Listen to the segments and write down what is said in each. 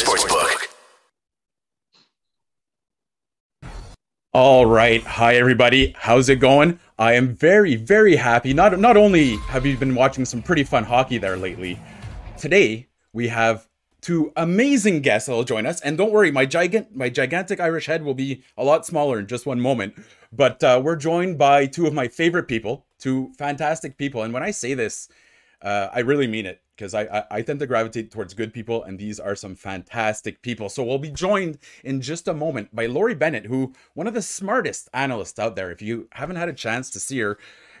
Sportsbook. All right. Hi, everybody. How's it going? I am very, very happy. Not, not only have you been watching some pretty fun hockey there lately, today we have two amazing guests that will join us. And don't worry, my gigant, my gigantic Irish head will be a lot smaller in just one moment. But uh, we're joined by two of my favorite people, two fantastic people. And when I say this, uh, I really mean it because I, I, I tend to gravitate towards good people, and these are some fantastic people. So we'll be joined in just a moment by Lori Bennett, who one of the smartest analysts out there. If you haven't had a chance to see her,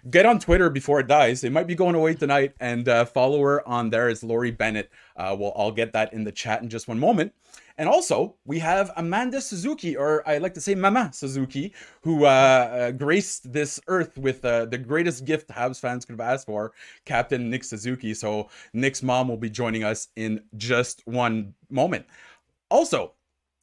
get on Twitter before it dies. It might be going away tonight, and uh, follow her on there is Lori Bennett. Uh, well, I'll get that in the chat in just one moment. And also, we have Amanda Suzuki, or I like to say Mama Suzuki, who uh, uh, graced this earth with uh, the greatest gift Habs fans could have asked for, Captain Nick Suzuki. So, Nick's mom will be joining us in just one moment. Also,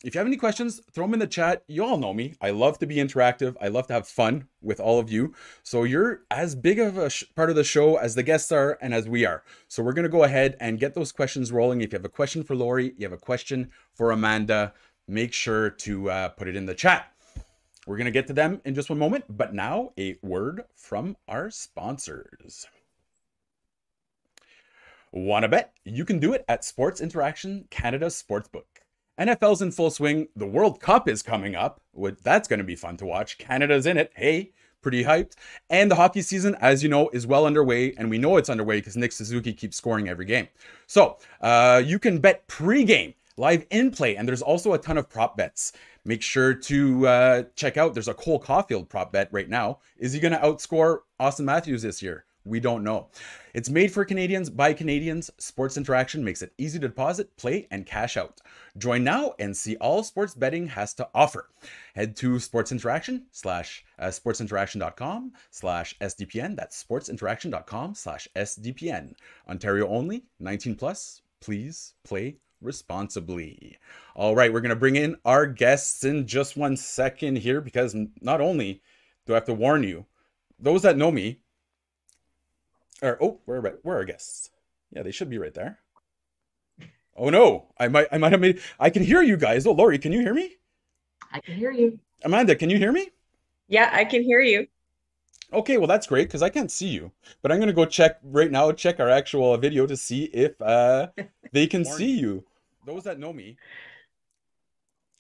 if you have any questions, throw them in the chat. You all know me. I love to be interactive. I love to have fun with all of you. So you're as big of a part of the show as the guests are and as we are. So we're going to go ahead and get those questions rolling. If you have a question for Lori, you have a question for Amanda, make sure to uh, put it in the chat. We're going to get to them in just one moment. But now, a word from our sponsors. Want to bet? You can do it at Sports Interaction Canada Sportsbook. NFL's in full swing. The World Cup is coming up. That's going to be fun to watch. Canada's in it. Hey, pretty hyped. And the hockey season, as you know, is well underway. And we know it's underway because Nick Suzuki keeps scoring every game. So uh, you can bet pre-game, live in play. And there's also a ton of prop bets. Make sure to uh, check out. There's a Cole Caufield prop bet right now. Is he going to outscore Austin Matthews this year? We don't know. It's made for Canadians by Canadians. Sports Interaction makes it easy to deposit, play, and cash out. Join now and see all sports betting has to offer. Head to Sports Interaction slash uh, sportsinteraction.com slash SDPN. That's sportsinteraction.com slash SDPN. Ontario only, 19 plus. Please play responsibly. All right, we're going to bring in our guests in just one second here because not only do I have to warn you, those that know me, or oh, where are where are our guests? Yeah, they should be right there. Oh no, I might I might have made I can hear you guys. Oh, Lori, can you hear me? I can hear you. Amanda, can you hear me? Yeah, I can hear you. Okay, well that's great because I can't see you. But I'm gonna go check right now, check our actual video to see if uh they can see you. Those that know me,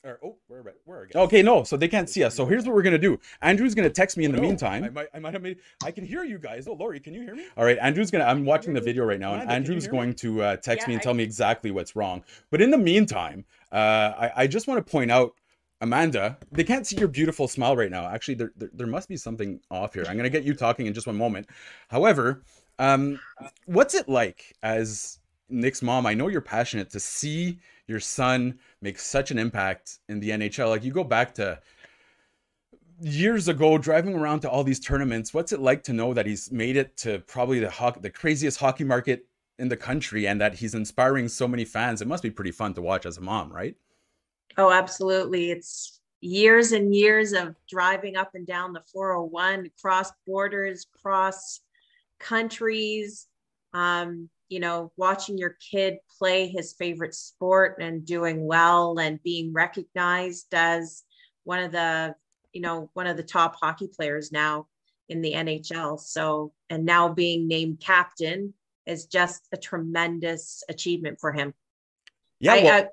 or, oh, where, where are Okay, no, so they can't see us. So here's what we're gonna do. Andrew's gonna text me in the meantime. I might, I might have made. I can hear you guys. Oh, Lori, can you hear me? All right, Andrew's gonna. I'm watching the video right now, and Andrew's going to uh, text yeah, me and tell me exactly what's wrong. But in the meantime, uh, I, I just want to point out. Amanda, they can't see your beautiful smile right now. Actually, there, there, there must be something off here. I'm going to get you talking in just one moment. However, um, what's it like as Nick's mom? I know you're passionate to see your son makes such an impact in the NHL. Like you go back to years ago driving around to all these tournaments what's it like to know that he's made it to probably the ho- the craziest hockey market in the country and that he's inspiring so many fans? It must be pretty fun to watch as a mom right? Oh absolutely. It's years and years of driving up and down the 401 cross borders cross countries um, you know, watching your kid play his favorite sport and doing well and being recognized as one of the, you know, one of the top hockey players now in the NHL. So, and now being named captain is just a tremendous achievement for him. Yeah. I, well, uh,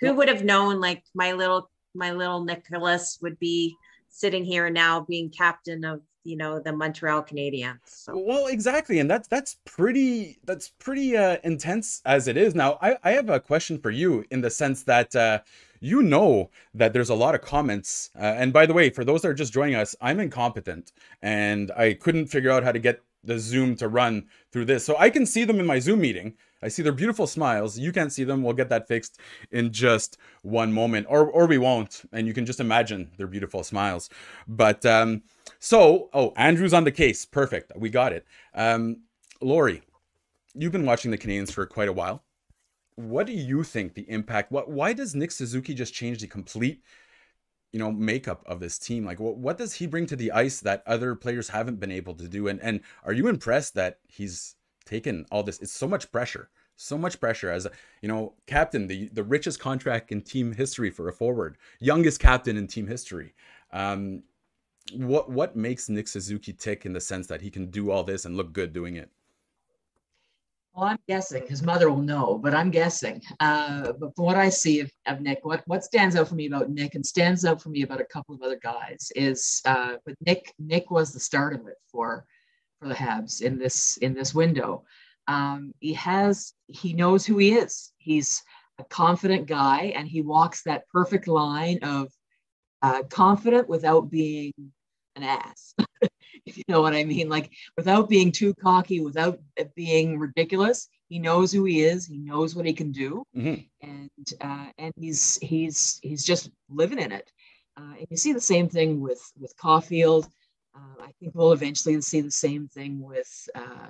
who would have known like my little, my little Nicholas would be sitting here now being captain of you know the Montreal Canadiens. So. Well, exactly, and that's that's pretty that's pretty uh, intense as it is. Now, I I have a question for you in the sense that. Uh, you know that there's a lot of comments. Uh, and by the way, for those that are just joining us, I'm incompetent and I couldn't figure out how to get the Zoom to run through this. So I can see them in my Zoom meeting. I see their beautiful smiles. You can't see them. We'll get that fixed in just one moment, or or we won't. And you can just imagine their beautiful smiles. But um, so, oh, Andrew's on the case. Perfect. We got it. Um, Lori, you've been watching the Canadiens for quite a while. What do you think the impact? What? Why does Nick Suzuki just change the complete, you know, makeup of this team? Like, what, what does he bring to the ice that other players haven't been able to do? And and are you impressed that he's taken all this? It's so much pressure So much pressure as you know, captain, the the richest contract in team history for a forward, youngest captain in team history. Um, what what makes Nick Suzuki tick in the sense that he can do all this and look good doing it? Well, I'm guessing his mother will know, but I'm guessing. Uh, but from what I see of, of Nick, what, what stands out for me about Nick and stands out for me about a couple of other guys is, uh, but Nick Nick was the start of it for for the Habs in this in this window. Um, he has he knows who he is. He's a confident guy, and he walks that perfect line of uh, confident without being an ass. if you know what I mean. Like without being too cocky, without being ridiculous, he knows who he is. He knows what he can do, mm-hmm. and uh, and he's he's he's just living in it. Uh, and you see the same thing with with Caufield. Uh, I think we'll eventually see the same thing with uh,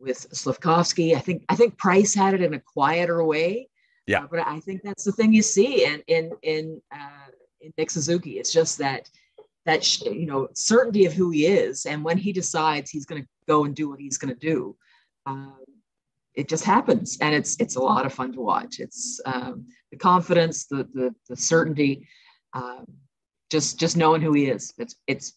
with Slafkovsky. I think I think Price had it in a quieter way. Yeah, uh, but I think that's the thing you see in in in uh, in Nick Suzuki. It's just that that you know certainty of who he is and when he decides he's going to go and do what he's going to do um, it just happens and it's it's a lot of fun to watch it's um, the confidence the the, the certainty um, just just knowing who he is it's it's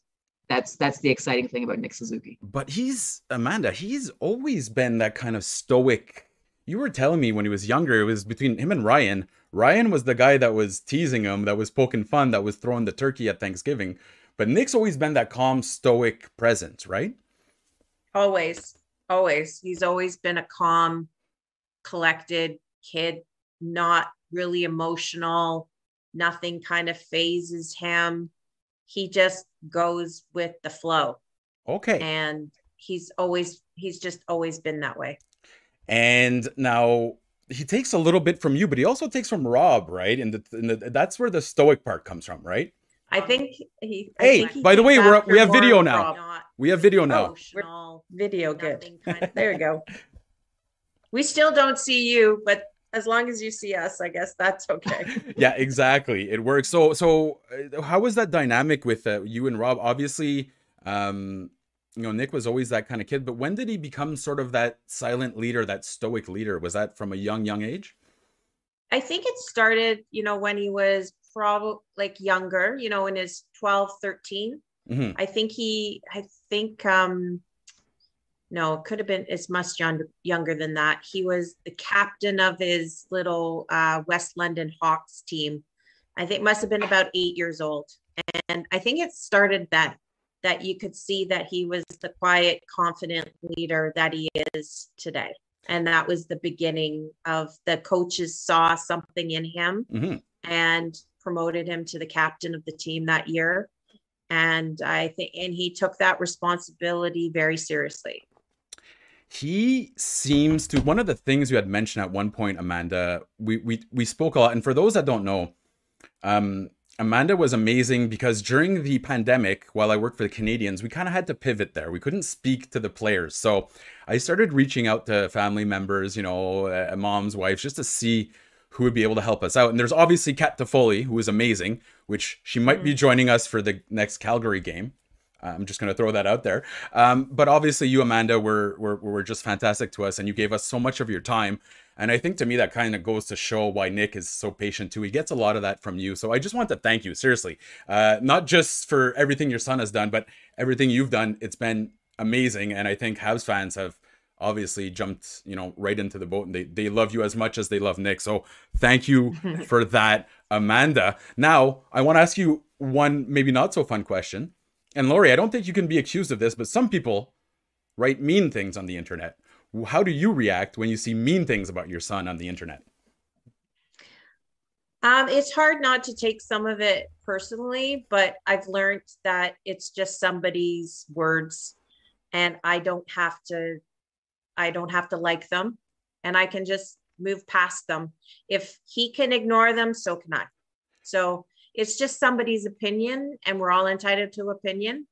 that's that's the exciting thing about Nick Suzuki. But he's Amanda. He's always been that kind of stoic. You were telling me when he was younger, it was between him and Ryan. Ryan was the guy that was teasing him, that was poking fun, that was throwing the turkey at Thanksgiving. But Nick's always been that calm, stoic presence, right? Always, always. He's always been a calm, collected kid, not really emotional. Nothing kind of fazes him. He just goes with the flow. Okay. And he's always, he's just always been that way. And now he takes a little bit from you, but he also takes from Rob, right? And, the, and the, that's where the stoic part comes from, right? I think he. I hey, think he by the way, we're, we have video now. We have video now. Video, good. Kind of, there you go. We still don't see you, but as long as you see us, I guess that's okay. yeah, exactly. It works. So, so uh, how was that dynamic with uh, you and Rob? Obviously, um, you know, Nick was always that kind of kid, but when did he become sort of that silent leader, that stoic leader? Was that from a young, young age? I think it started, you know, when he was probably like younger, you know, in his 12, 13. Mm-hmm. I think he, I think, um, no, it could have been, it's much young, younger than that. He was the captain of his little uh, West London Hawks team. I think must have been about eight years old. And I think it started then that you could see that he was the quiet, confident leader that he is today. And that was the beginning of the coaches saw something in him mm-hmm. and promoted him to the captain of the team that year. And I think, and he took that responsibility very seriously. He seems to one of the things you had mentioned at one point, Amanda. We we we spoke a lot, and for those that don't know, um, Amanda was amazing because during the pandemic, while I worked for the Canadiens we kind of had to pivot there. We couldn't speak to the players. So I started reaching out to family members, you know, uh, moms, wives, just to see who would be able to help us out. And there's obviously Kat Toffoli, who is amazing, which she might be mm. joining us for the next Calgary game. I'm just going to throw that out there. Um, but obviously, you, Amanda, were, were, were just fantastic to us, and you gave us so much of your time. And I think to me, that kind of goes to show why Nick is so patient too. He gets a lot of that from you. So I just want to thank you, seriously. Uh, not just for everything your son has done, but everything you've done. It's been amazing. And I think Habs fans have obviously jumped, you know, right into the boat and they, they love you as much as they love Nick. So thank you for that, Amanda. Now, I want to ask you one maybe not so fun question. And Lori, I don't think you can be accused of this, but some people write mean things on the internet. How do you react when you see mean things about your son on the internet? Um, it's hard not to take some of it personally, but I've learned that it's just somebody's words and I don't have to I don't have to like them and I can just move past them. If he can ignore them, so can I. So it's just somebody's opinion and we're all entitled to opinion.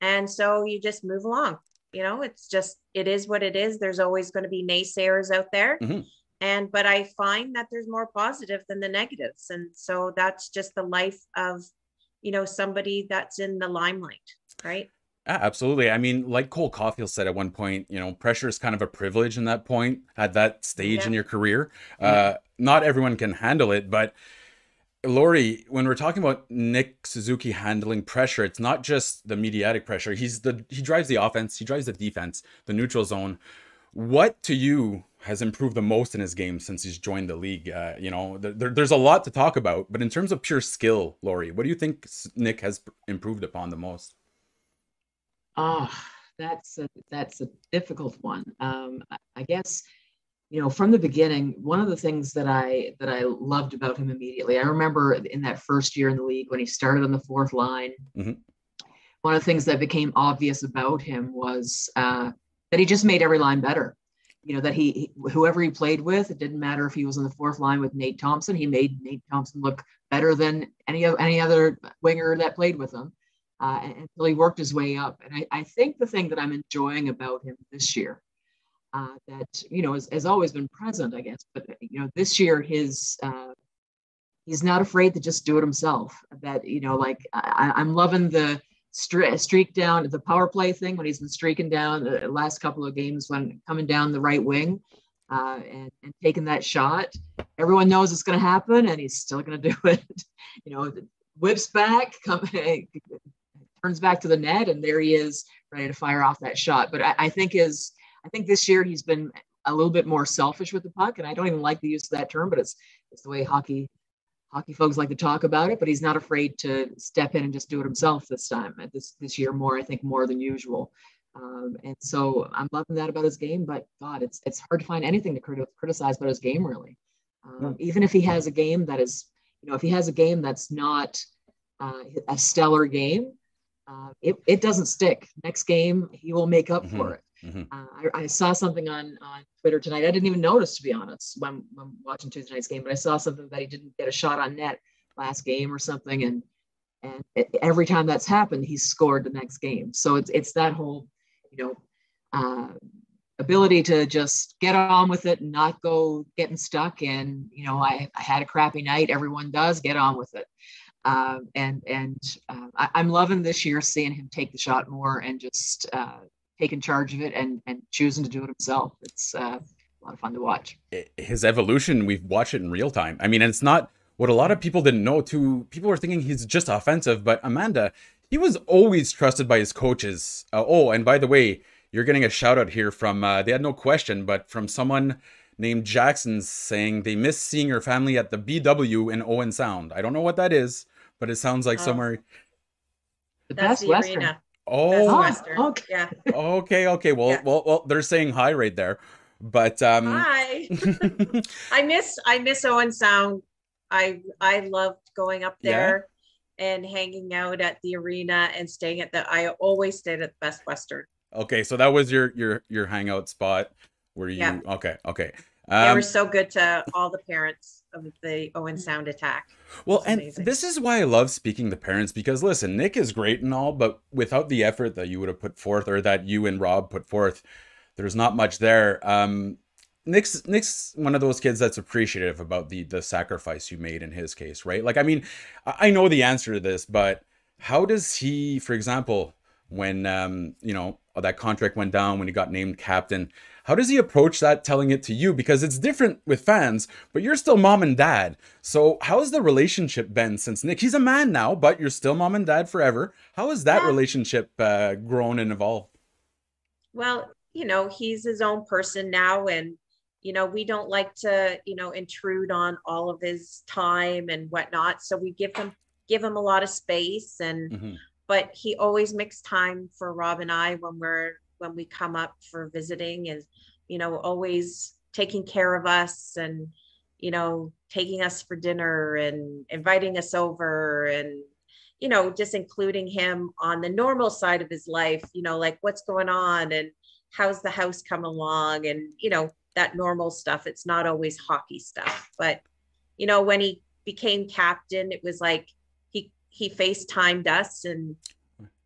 And so you just move along. You know, it's just, it is what it is. There's always going to be naysayers out there. Mm-hmm. And, but I find that there's more positive than the negatives. And so that's just the life of, you know, somebody that's in the limelight, right? absolutely. I mean, like Cole Caufield said at one point, you know, pressure is kind of a privilege in that point at that stage yeah. in your career. Uh, not everyone can handle it, but Lori, when we're talking about Nick Suzuki handling pressure, it's not just the mediatic pressure. He's the he drives the offense, he drives the defense, the neutral zone. What to you has improved the most in his game since he's joined the league? Uh, you know, there, there's a lot to talk about, but in terms of pure skill, Lori, what do you think Nick has improved upon the most? Ah, oh, that's a, that's a difficult one. Um, I, I guess you know from the beginning one of the things that i that i loved about him immediately i remember in that first year in the league when he started on the fourth line mm-hmm. one of the things that became obvious about him was uh, that he just made every line better you know that he, whoever he played with it didn't matter if he was on the fourth line with nate thompson he made nate thompson look better than any of any other winger that played with him uh, until he worked his way up and I, I think the thing that i'm enjoying about him this year uh, that you know has, has, always been present, I guess. But you know, this year his uh, he's not afraid to just do it himself. That you know, like I, am loving the streak down the power play thing when he's been streaking down the last couple of games when coming down the right wing uh, and, and taking that shot. Everyone knows it's going to happen, and he's still going to do it. you know, whips back, come, turns back to the net, and there he is, ready to fire off that shot. But I, I think his I think this year he's been a little bit more selfish with the puck, and I don't even like the use of that term, but it's it's the way hockey hockey folks like to talk about it. But he's not afraid to step in and just do it himself this time. This this year more, I think, more than usual. Um, and so I'm loving that about his game. But God, it's it's hard to find anything to crit- criticize about his game, really. Um, even if he has a game that is, you know, if he has a game that's not uh, a stellar game, uh, it, it doesn't stick. Next game, he will make up mm-hmm. for it. Mm-hmm. Uh, I, I, saw something on, on Twitter tonight. I didn't even notice, to be honest, when, when watching Tuesday night's game, but I saw something that he didn't get a shot on net last game or something. And and it, every time that's happened, he's scored the next game. So it's it's that whole, you know, uh, ability to just get on with it and not go getting stuck. And you know, I, I had a crappy night. Everyone does get on with it. Uh, and and uh, I, am loving this year seeing him take the shot more and just uh, taking charge of it and and choosing to do it himself. It's uh, a lot of fun to watch. His evolution, we've watched it in real time. I mean, it's not what a lot of people didn't know. Too people were thinking he's just offensive, but Amanda, he was always trusted by his coaches. Uh, oh, and by the way, you're getting a shout out here from uh, they had no question, but from someone named Jackson saying they miss seeing her family at the BW in Owen Sound. I don't know what that is, but it sounds like oh. somewhere. The That's the Western. arena. Oh, Western. okay. Yeah. Okay, okay. Well, yeah. well, well, they're saying hi right there. But um Hi. I miss I miss Owen Sound. I I loved going up there yeah. and hanging out at the arena and staying at the I always stayed at the Best Western. Okay, so that was your your your hangout spot where you yeah. okay, okay. Um, they were so good to all the parents of the Owen Sound attack. Well, and amazing. this is why I love speaking to parents because listen, Nick is great and all, but without the effort that you would have put forth or that you and Rob put forth, there's not much there. Um, Nick's Nick's one of those kids that's appreciative about the the sacrifice you made in his case, right? Like, I mean, I know the answer to this, but how does he, for example, when um, you know that contract went down when he got named captain? How does he approach that telling it to you? Because it's different with fans, but you're still mom and dad. So how's the relationship been since Nick? He's a man now, but you're still mom and dad forever. How has that yeah. relationship uh, grown and evolved? Well, you know, he's his own person now, and you know, we don't like to, you know, intrude on all of his time and whatnot. So we give him give him a lot of space and. Mm-hmm but he always makes time for Rob and I when we're when we come up for visiting is you know always taking care of us and you know taking us for dinner and inviting us over and you know just including him on the normal side of his life you know like what's going on and how's the house come along and you know that normal stuff. It's not always hockey stuff but you know when he became captain it was like he he facetimed us and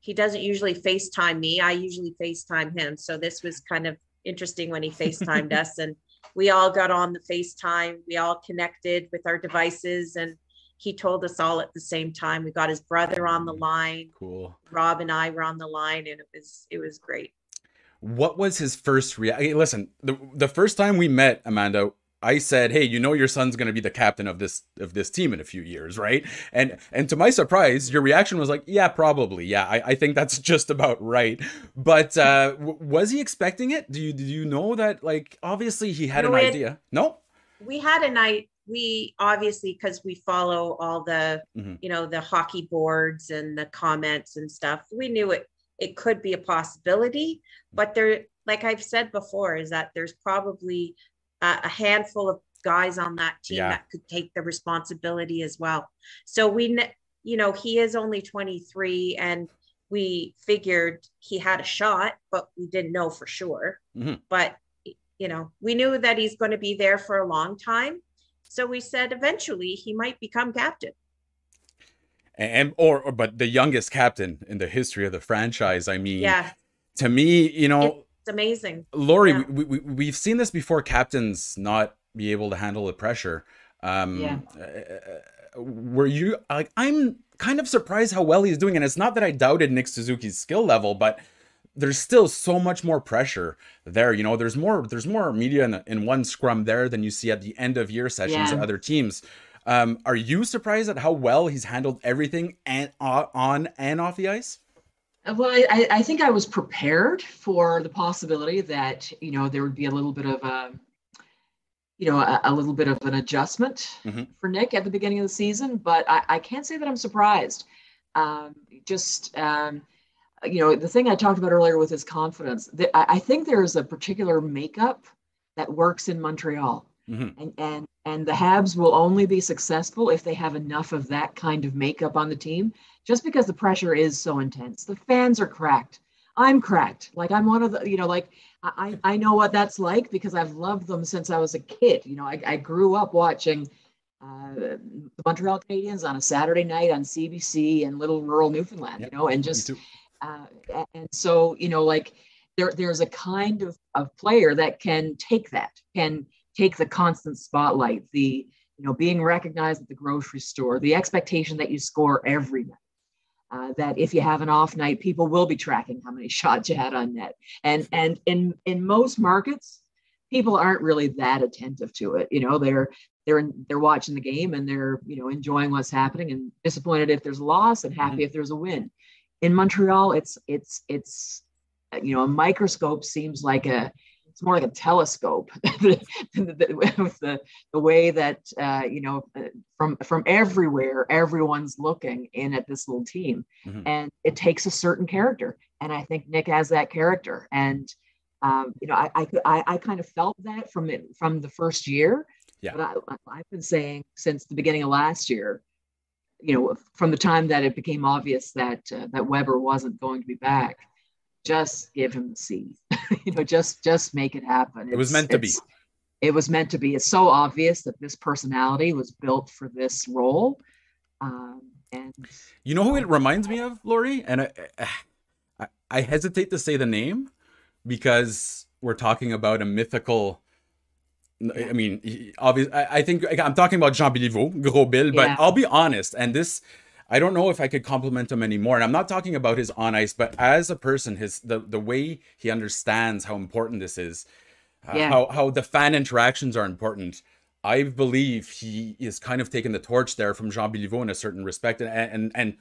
he doesn't usually FaceTime me. I usually FaceTime him. So this was kind of interesting when he FaceTimed us and we all got on the FaceTime. We all connected with our devices and he told us all at the same time. We got his brother on the mm, line. Cool. Rob and I were on the line, and it was it was great. What was his first reaction? Listen, the the first time we met, Amanda, I said, "Hey, you know your son's going to be the captain of this of this team in a few years, right?" And and to my surprise, your reaction was like, "Yeah, probably. Yeah, I, I think that's just about right." But uh, w- was he expecting it? Do you do you know that? Like, obviously, he had an idea. No. We had a night. We obviously because we follow all the Mhm. you know the hockey boards and the comments and stuff. We knew it it could be a possibility, but there, like I've said before, is that there's probably a, a handful of guys on that team Yeah. that could take the responsibility as well. So we, you know, he is only 23 and we figured he had a shot, but we didn't know for sure. Mhm. But, you know, we knew that he's going to be there for a long time. So we said eventually he might become captain. And or, or but the youngest captain in the history of the franchise. I mean, Yeah, to me, you know, it's amazing. Lori, Yeah. we, we, we've seen this before captains not be able to handle the pressure. Um, Yeah. uh, were you like, I'm kind of surprised how well he's doing. And it's not that I doubted Nick Suzuki's skill level, but there's still so much more pressure there. You know, there's more, there's more media in, in one scrum there than you see at the end of year sessions Yeah. at other teams. Um, are you surprised at how well he's handled everything and uh, on and off the ice? Well, I, I- think I was prepared for the possibility that you know there would be a little bit of a, you know, a, a little bit of an adjustment Mhm. for Nick at the beginning of the season, but I, I can't say that I'm surprised. Um, just um, you know, the thing I talked about earlier with his confidence, that I, I think there is a particular makeup that works in Montreal, Mhm. and and and the Habs will only be successful if they have enough of that kind of makeup on the team just because the pressure is so intense. The fans are cracked. I'm cracked. Like I'm one of the, you know, like I, I I know what that's like because I've loved them since I was a kid. You know, I, I grew up watching uh, the Montreal Canadiens on a Saturday night on CBC in little rural Newfoundland, Yep, you know, and just uh, and so you know like there there's a kind of, of player that can take that can take the constant spotlight the you know being recognized at the grocery store the expectation that you score every night uh, that if you have an off night people will be tracking how many shots you had on net. And and in in most markets people aren't really that attentive to it. You know they're they're in, they're watching the game and they're you know enjoying what's happening and disappointed if there's a loss and happy if there's a win. In Montreal, it's it's it's you know a microscope seems like a it's more like a telescope with the the way that uh, you know uh, from from everywhere everyone's looking in at this little team, Mhm. and it takes a certain character, and I think Nick has that character, and um, you know I, I I I kind of felt that from it from the first year, Yeah. but I, I've been saying since the beginning of last year you know, from the time that it became obvious that uh, that Weber wasn't going to be back, just give him the seed. you know, just just make it happen. It was meant to be. It was meant to be. It's so obvious that this personality was built for this role, um, and You know who it reminds me of, Lori? And I, I, I hesitate to say the name because we're talking about a mythical. I mean, obviously, I, I think I'm talking about Jean Béliveau, Gros Bill, but Yeah. I'll be honest. And this, I don't know if I could compliment him anymore. And I'm not talking about his on ice, but as a person, his the the way he understands how important this is, uh, Yeah. how how the fan interactions are important. I believe he is kind of taking the torch there from Jean Béliveau in a certain respect, and and and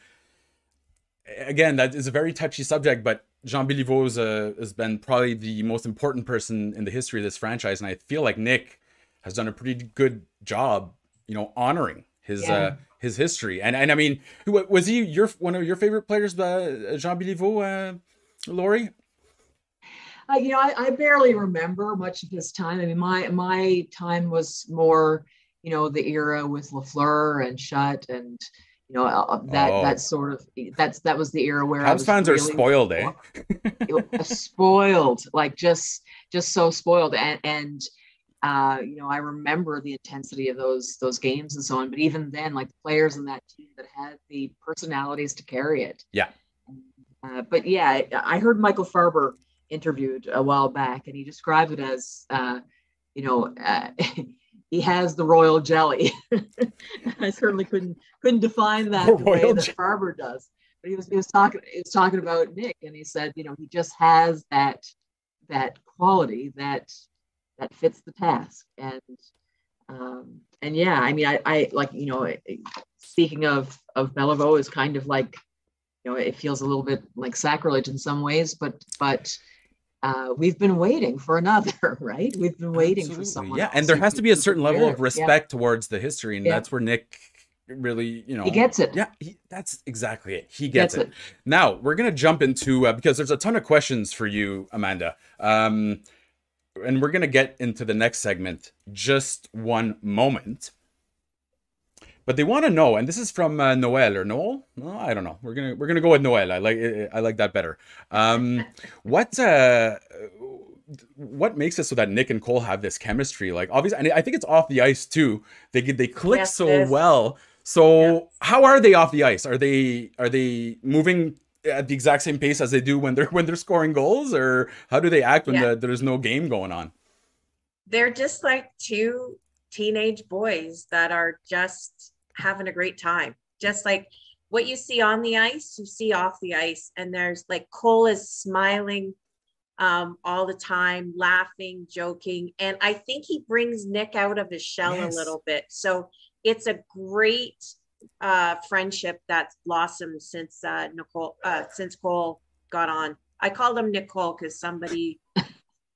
again, that is a very touchy subject, but Jean Béliveau is has been probably the most important person in the history of this franchise, and I feel like Nick has done a pretty good job, you know, honoring his Yeah. uh, his history. And and I mean, who was he? Your one of your favorite players, uh, Jean Béliveau, uh, Lori? uh, you know, I, I barely remember much of his time. I mean, my my time was more, you know, the era with Lafleur and Shutt and. You know uh, that Oh. that sort of that's that was the era where I was fans are really- spoiled, eh? spoiled like just just so spoiled and and uh you know i remember the intensity of those those games and so on but even then like players in that team that had the personalities to carry it Yeah. uh, but yeah I- i heard michael farber interviewed a while back and he described it as uh you know uh, he has the royal jelly. I certainly couldn't couldn't define that the, the way that Farber does. But he was he was talking he was talking about Nick, and he said, you know, he just has that that quality that that fits the task, and um, and yeah, I mean, I, I like you know, speaking of of Beliveau is kind of like, you know, it feels a little bit like sacrilege in some ways, but but uh, we've been waiting for another, right? We've been waiting Absolutely. for someone. Yeah, and there has to be a certain level of respect yeah. towards the history, and yeah. that's where Nick really, you know, he gets it. Yeah, he, that's exactly it. He gets, gets it. it. Now we're gonna jump into uh, because there's a ton of questions for you, Amanda. Um, and we're gonna get into the next segment just one moment. But they want to know, and this is from uh, Noel or Noel. No, I don't know. We're gonna we're gonna go with Noel. I like I like that better. Um, what uh, what makes it so that Nick and Cole have this chemistry? Like obviously, and I think it's off the ice too. They they click yes, so well. So yeah. how are they off the ice? Are they are they moving at the exact same pace as they do when they're when they're scoring goals, or how do they act when yeah. the, there's no game going on? They're just like two teenage boys that are just having a great time. Just like what you see on the ice, you see off the ice, and there's like Cole is smiling um, all the time, laughing, joking, and I think he brings Nick out of his shell yes. a little bit. So it's a great uh, friendship that's blossomed since uh, Nicole uh, since Cole got on. I called him Nicole because somebody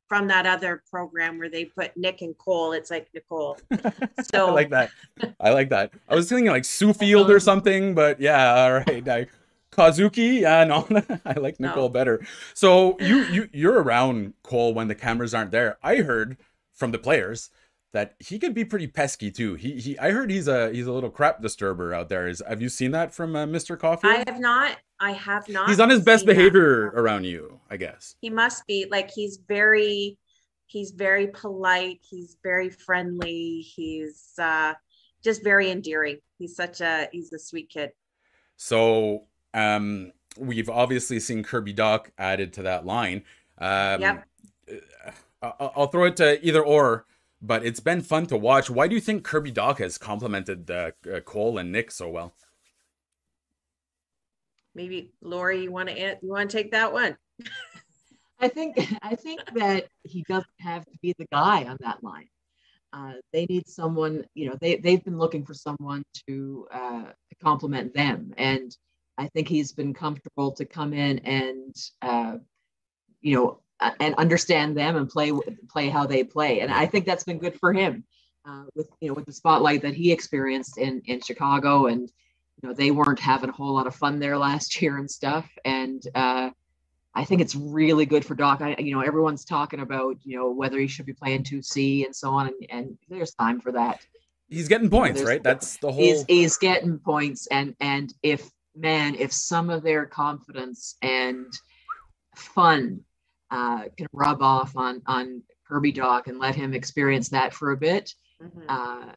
from that other program where they put Nick and Cole, it's like Nicole. So I like that. I like that. I was thinking like Sue Field or something, but yeah, all right. I, Kazuki, yeah, no, I like Nicole no. better. So you you you're around Cole when the cameras aren't there. I heard from the players that he can be pretty pesky too. He he I heard he's a he's a little crap disturber out there. Is have you seen that from uh, Mr. Coffee? I have not. I have not. He's on his best behavior that. around you, I guess. He must be like he's very he's very polite, he's very friendly, he's uh just very endearing. He's such a he's a sweet kid. So, um we've obviously seen Kirby Dach added to that line. Um yep. Uh, I'll throw it to either or but it's been fun to watch. Why do you think Kirby Dach has complemented uh, uh, Cole and Nick so well? Maybe Lori, you want to you want to take that one? I think I think that he doesn't have to be the guy on that line. Uh, they need someone, you know, they they've been looking for someone to uh, to complement them, and I think he's been comfortable to come in and uh, you know and understand them and play play how they play. And I think that's been good for him uh, with you know with the spotlight that he experienced in in Chicago, and you know they weren't having a whole lot of fun there last year and stuff. And uh, I think it's really good for Dach. I, you know everyone's talking about you know whether he should be playing two C and so on, and, and there's time for that. He's getting points, you know, right? That's the whole. He's, he's getting points, and and if man, if some of their confidence and fun uh, can rub off on on Kirby Dach and let him experience that for a bit. Mm-hmm. Uh,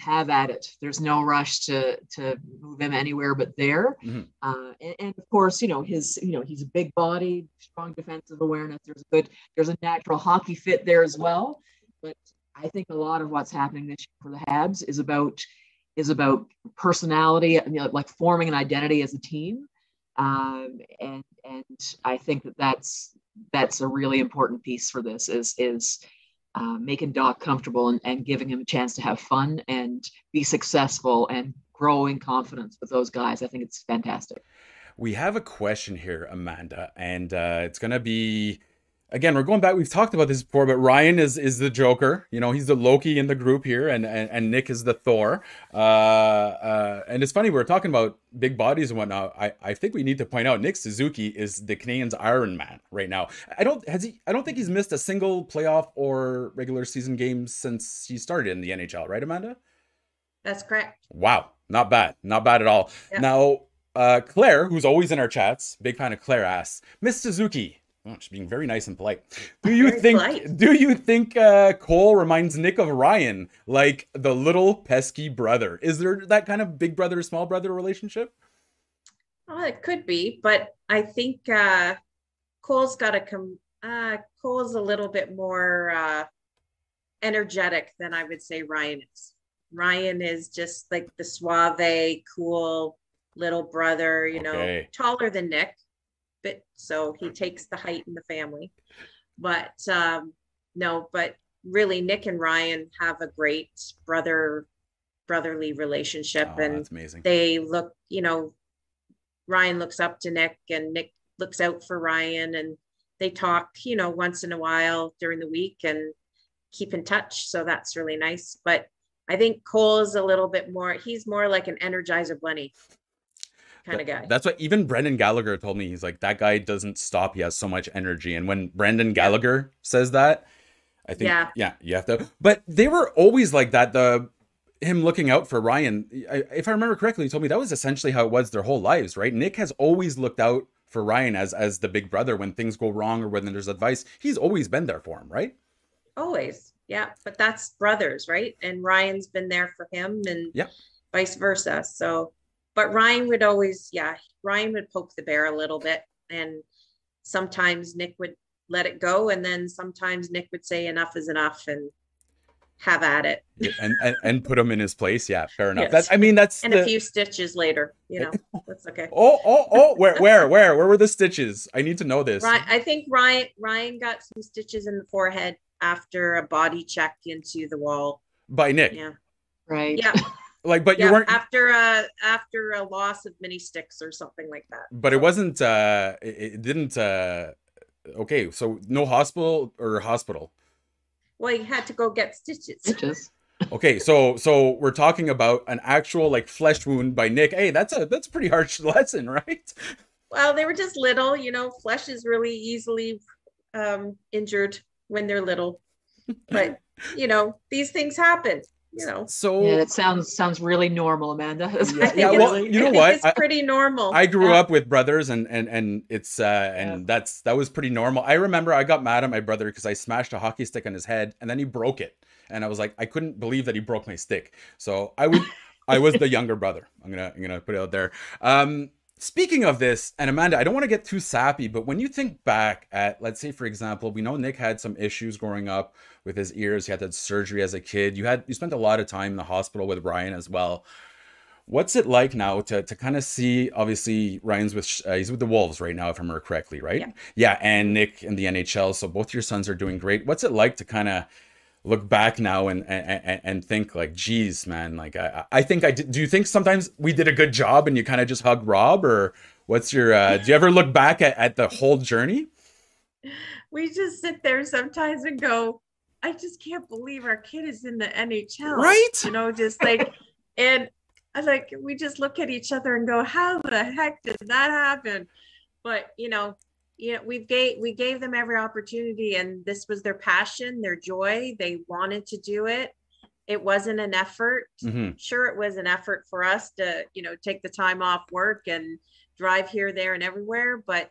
have at it. There's no rush to to move him anywhere but there. Mm-hmm. Uh, and, and, of course, you know his you know he's a big body, strong defensive awareness. There's a good there's a natural hockey fit there as well. But I think a lot of what's happening this year for the Habs is about is about personality, you know, like forming an identity as a team. Um, and and I think that that's that's a really important piece for this is is uh, making Dach comfortable and, and giving him a chance to have fun and be successful and growing confidence with those guys. I think it's fantastic. We have a question here, Amanda, and uh, it's going to be again, we're going back. We've talked about this before, but Ryan is is the Joker. You know, he's the Loki in the group here, and and, and Nick is the Thor. Uh, uh, and it's funny we are talking about big bodies and whatnot. I I think we need to point out Nick Suzuki is the Canadiens' Iron Man right now. I don't has he. I don't think he's missed a single playoff or regular season game since he started in the NHL. Right, Amanda? That's correct. Wow, not bad, not bad at all. Yep. Now. Uh, Claire, who's always in our chats, big fan of Claire, asks, Miss Suzuki, Oh, she's being very nice and polite. Do you think? Polite. Do you think uh, Cole reminds Nick of Ryan, like the little pesky brother? Is there that kind of big brother small brother relationship? Oh, it could be, but I think uh, Cole's got to come. Uh, Cole's a little bit more. Uh, energetic than I would say Ryan is. Ryan is just like the suave, cool little brother, you know, taller than Nick, but so he takes the height in the family. But um, no, but really, Nick and Ryan have a great brother brotherly relationship, Oh, and that's amazing. they look, you know, Ryan looks up to Nick and Nick looks out for Ryan and they talk, you know, once in a while during the week and keep in touch. So that's really nice. But I think Cole is a little bit more, he's more like an energizer bunny kind of guy. That's what even Brendan Gallagher told me. He's like, that guy doesn't stop. He has so much energy. And when Brendan Gallagher says that, I think, yeah, Yeah. you have to. But they were always like that. The him looking out for Ryan. I, if I remember correctly, he told me that was essentially how it was their whole lives, right? Nick has always looked out for Ryan as as the big brother when things go wrong or when there's advice. He's always been there for him, right? Always. Yeah. But that's brothers, right? And Ryan's been there for him and Yeah. vice versa. So, but Ryan would always, yeah, Ryan would poke the bear a little bit. And sometimes Nick would let it go. And then sometimes Nick would say, enough is enough and have at it. and, and and put him in his place. Yeah, fair enough. Yes. That's I mean that's And the, a few stitches later, you know, that's okay. Oh, oh, oh, where, where, where, where were the stitches? I need to know this. Ryan, I think Ryan, Ryan got some stitches in the forehead after a body check into the wall. By Nick. Yeah. Right. Yeah. Like, but you weren't, After a, after a loss of mini sticks or something like that. but it wasn't, uh, it, it didn't, uh, okay, so no hospital or hospital. Well, he had to go get stitches. Stitches. Okay, so, so we're talking about an actual like flesh wound by Nick. Hey, that's a, that's a pretty harsh lesson, right? Well, they were just little, you know, flesh is really easily um, injured when they're little. But, you know, these things happen, you know. So Yeah, it sounds sounds really normal, Amanda. Yeah, I think yeah, it's- well, you know what? It's pretty normal. I grew Yeah. up with brothers and and and it's uh and Yeah. that's that was pretty normal. I remember I got mad at my brother because I smashed a hockey stick on his head and then he broke it. And I was like, I couldn't believe that he broke my stick. So I would. I was the younger brother. I'm gonna I'm gonna put it out there. Um speaking of this, and Amanda, I don't want to get too sappy, but when you think back at let's say for example, we know Nick had some issues growing up with his ears. He had that surgery as a kid. You had you spent a lot of time in the hospital with Ryan as well. What's it like now to to kind of see? Obviously, Ryan's with uh, he's with the Wolves right now, if I remember correctly, right? Yeah. Yeah, and Nick in the NHL. So both your sons are doing great. What's it like to kind of look back now and and, and- think like, geez, man, like I I think I did. Do you think sometimes we did a good job and you kind of just hug Rob, or what's your? uh Do you ever look back at, at the whole journey? we just sit there sometimes and go, I just can't believe our kid is in the NHL. Right? You know, just like, and I like, we just look at each other and go, how the heck did that happen? But, you know, you know, we've gave, we gave them every opportunity and this was their passion, their joy. They wanted to do it. It wasn't an effort. hmm Sure, it was an effort for us to, you know, take the time off work and drive here, there, and everywhere. But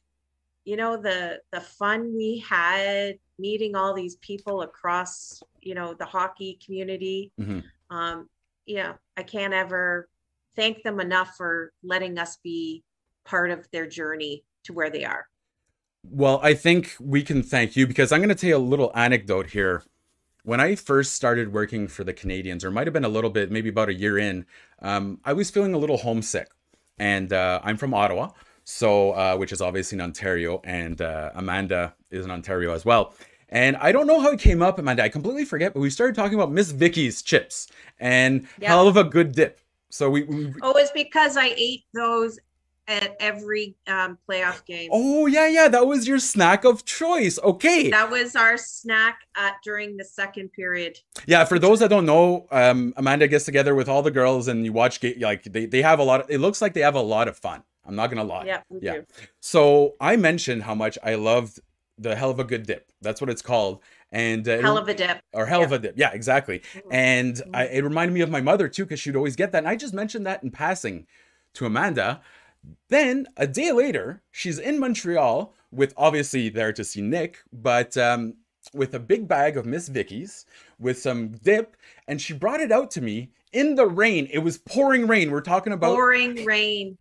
you know, the the fun we had meeting all these people across, you know, the hockey community. Mhm. Um, yeah, I can't ever thank them enough for letting us be part of their journey to where they are. Well, I think we can thank you because I'm going to tell you a little anecdote here. When I first started working for the Canadiens, or might have been a little bit, maybe about a year in, um, I was feeling a little homesick. And uh, I'm from Ottawa, so uh, which is obviously in Ontario, and uh, Amanda is in Ontario as well. And I don't know how it came up, Amanda. I completely forget, but we started talking about Miss Vickie's chips and Yeah. hell of a good dip. So we, we Oh, it's because I ate those at every um, playoff game. oh yeah, yeah, that was your snack of choice. Okay. That was our snack at during the second period. Yeah, for those that don't know, um, Amanda gets together with all the girls and you watch like they, they have a lot of, it looks like they have a lot of fun. I'm not gonna lie. Yeah, we Yeah. do. So I mentioned how much I loved the hell of a good dip. That's what it's called. And uh, Hell of a dip. or hell of a dip. Yeah, exactly. Mhm. And I, it reminded me of my mother too, because she'd always get that. And I just mentioned that in passing to Amanda. Then a day later, she's in Montreal with obviously there to see Nick, but um, with a big bag of Miss Vickie's with some dip, and she brought it out to me in the rain. It was pouring rain. We're talking about Pouring rain.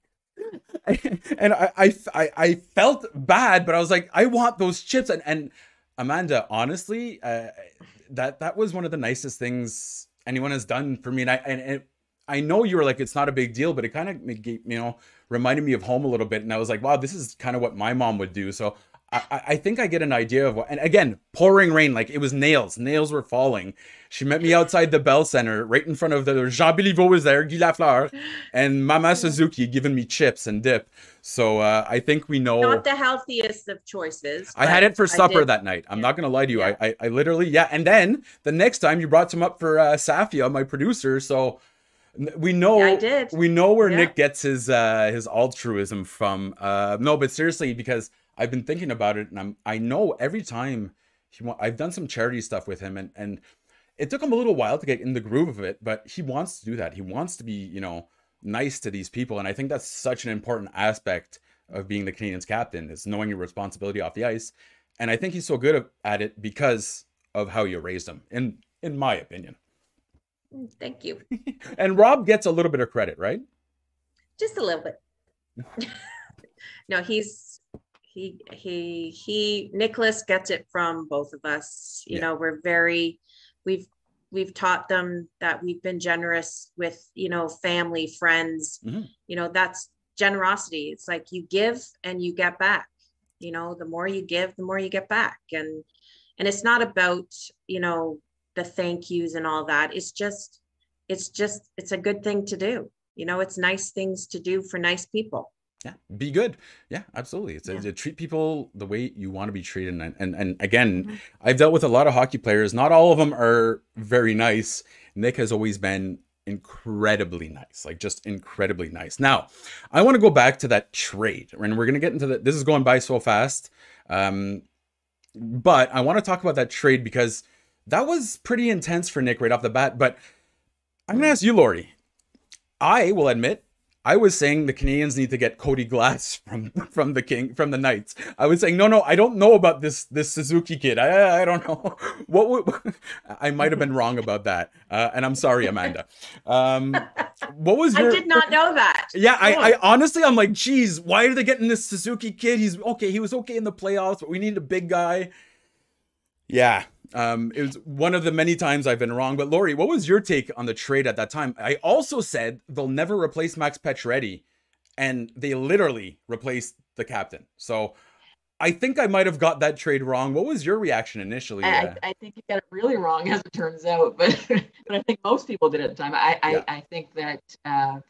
and I, I I I felt bad, but I was like, I want those chips. And and Amanda, honestly, uh, that that was one of the nicest things anyone has done for me. And I and, and I know you were like, it's not a big deal, but it kind of you know reminded me of home a little bit. And I was like, wow, this is kind of what my mom would do. So I, I think I get an idea of what, and again, pouring rain, like it was nails, nails were falling. She met me outside the Bell Center, right in front of the Jean Béliveau was there, Guy Lafleur, and Mama Suzuki giving me chips and dip. So uh, I think we know. Not the healthiest of choices. I had it for supper that night. I'm yeah. not gonna lie to you. Yeah. I, I, I literally yeah. And then the next time you brought some up for uh, Safia, my producer. So we know yeah, I did. we know where Nick gets his uh, his altruism from. Uh, no, but seriously, because I've been thinking about it, and I'm I know every time he want, I've done some charity stuff with him, and and it took him a little while to get in the groove of it, but he wants to do that. He wants to be you know nice to these people, and I think that's such an important aspect of being the Canadiens captain is knowing your responsibility off the ice, and I think he's so good at it because of how you raised him, in in my opinion. Thank you. and Rob gets a little bit of credit, right? Just a little bit. no, he's he he he Nicholas gets it from both of us. You yeah. know, we're very we've we've taught them that we've been generous with you know family friends mm-hmm. you know that's generosity it's like you give and you get back you know the more you give the more you get back and and it's not about you know the thank yous and all that it's just it's just it's a good thing to do. You know it's nice things to do for nice people. Yeah be good. Yeah absolutely. It's yeah. A, to treat people the way you want to be treated and and, and again mm-hmm. i've dealt with a lot of hockey players. Not all of them are very nice. Nick has always been incredibly nice like just incredibly nice. Now i want to go back to that trade and we're going to get into that this is going by so fast um but i want to talk about that trade because that was pretty intense for nick right off the bat but i'm going to ask you lori i will admit I was saying the Canadiens need to get Cody Glass from from the King from the Knights. I was saying no, no, I don't know about this this Suzuki kid. I I don't know what would I might have been wrong about that, uh, and I'm sorry, Amanda. Um, what was your? I did not know that. Yeah, I, I honestly I'm like, geez, why are they getting this Suzuki kid? He's okay. He was okay in the playoffs, but we need a big guy. Yeah, um, it was one of the many times I've been wrong. But Lori, what was your take on the trade at that time? I also said they'll never replace Max Pacioretty, and they literally replaced the captain. So I think I might have got that trade wrong. What was your reaction initially? I, I think you got it really wrong, as it turns out. But but I think most people did at the time. I yeah. I, I, think that. Uh,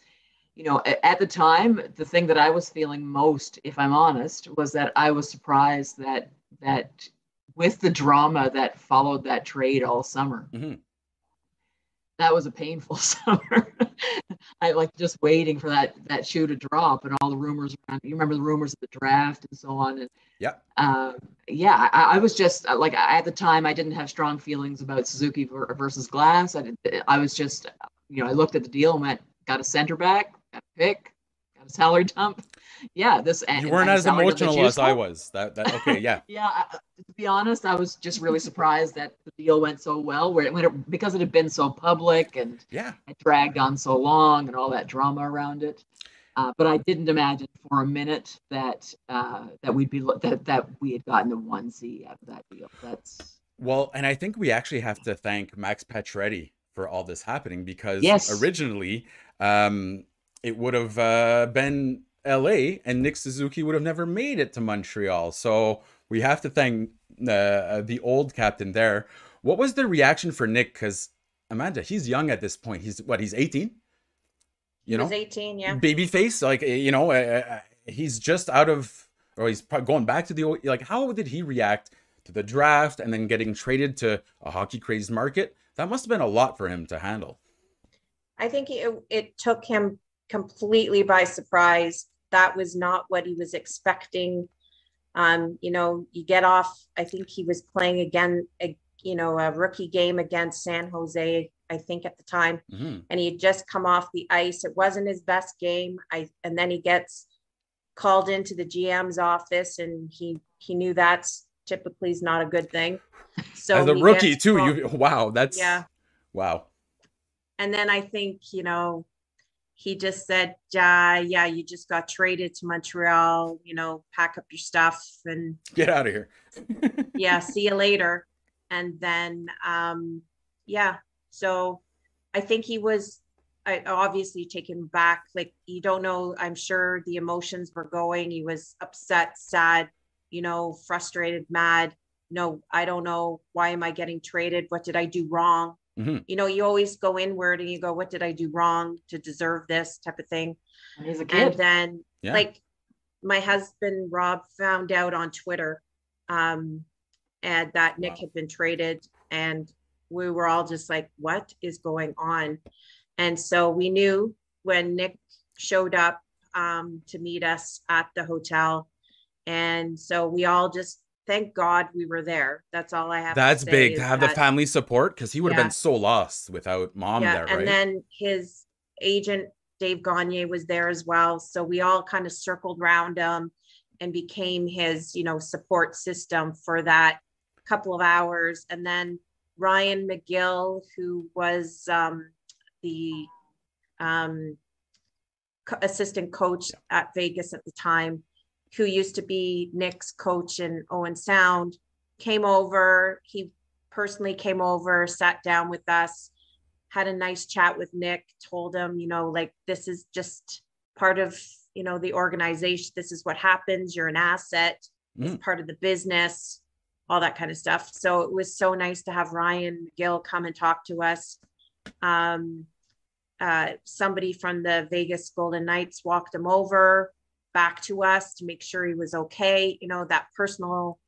you know, at the time, the thing that I was feeling most, if I'm honest, was that I was surprised that that with the drama that followed that trade all summer. Mm-hmm. That was a painful summer. I like just waiting for that that shoe to drop and all the rumors around. You remember the rumors of the draft and so on. And yeah, uh, yeah, I, I, was just uh, like at the time I didn't have strong feelings about Suzuki versus Glass. I did, I was just, you know, I looked at the deal and went, got a center back, got a pick, got a salary dump yeah, this you weren't as emotional as I was. That that okay, yeah. yeah, I, to be honest, I was just really surprised that the deal went so well, where it, when it because it had been so public and yeah, it dragged on so long and all that drama around it. Uh, but I didn't imagine for a minute that uh, that we'd be that that we had gotten a one C out of that deal. That's well, and I think we actually have to thank Max Pacioretty for all this happening because yes. originally um, it would have uh, been LA, and Nick Suzuki would have never made it to Montreal. So we have to thank uh, the OHL captain there. What was the reaction for Nick? Because Amanda, he's young at this point. He's what? He's 18. You know, he's 18. Yeah. Baby face, like you know, uh, uh, he's just out of, or he's going back to the old. Like, how did he react to the draft and then getting traded to a hockey crazed market? That must have been a lot for him to handle. I think it, it took him completely by surprise that was not what he was expecting. Um, you know, you get off, I think he was playing again, a, you know, a rookie game against San Jose, I think at the time, mm-hmm. and he had just come off the ice. It wasn't his best game. I and then he gets called into the GM's office, and he he knew that's typically is not a good thing. So as a rookie too, called, you wow, that's yeah, wow. And then I think you know he just said, uh, yeah, you just got traded to Montreal, you know, pack up your stuff and get out of here. yeah, see you later. and then um, yeah, so I think he was I obviously taken back. Like you don't know. I'm sure the emotions were going. He was upset, sad, you know, frustrated, mad. No, I don't know. Why am I getting traded? What did I do wrong? Mm-hmm. You know, you always go inward and you go, what did I do wrong to deserve this type of thing? He's a kid. And then yeah. like my husband Rob found out on Twitter um, and that Nick wow. had been traded and we were all just like, what is going on? And so we knew when Nick showed up um, to meet us at the hotel. And so we all just thank God we were there. That's all I have. That's to big to have that, the family support because he would have been so lost without mom yeah, there. Right? And then his agent Dave Gagne was there as well. So we all kind of circled around him and became his, you know, support system for that couple of hours. And then Ryan McGill, who was um, the um, assistant coach at Vegas at the time, who used to be Nick's coach in Owen Sound, came over. He personally came over, sat down with us, had a nice chat with Nick, told him, you know, like this is just part of, you know, the organization. This is what happens. You're an asset. Mm. It's part of the business, all that kind of stuff. So it was so nice to have Ryan Gill come and talk to us. Um, uh, somebody from the Vegas Golden Knights walked him over back to us to make sure he was okay. You know, that personal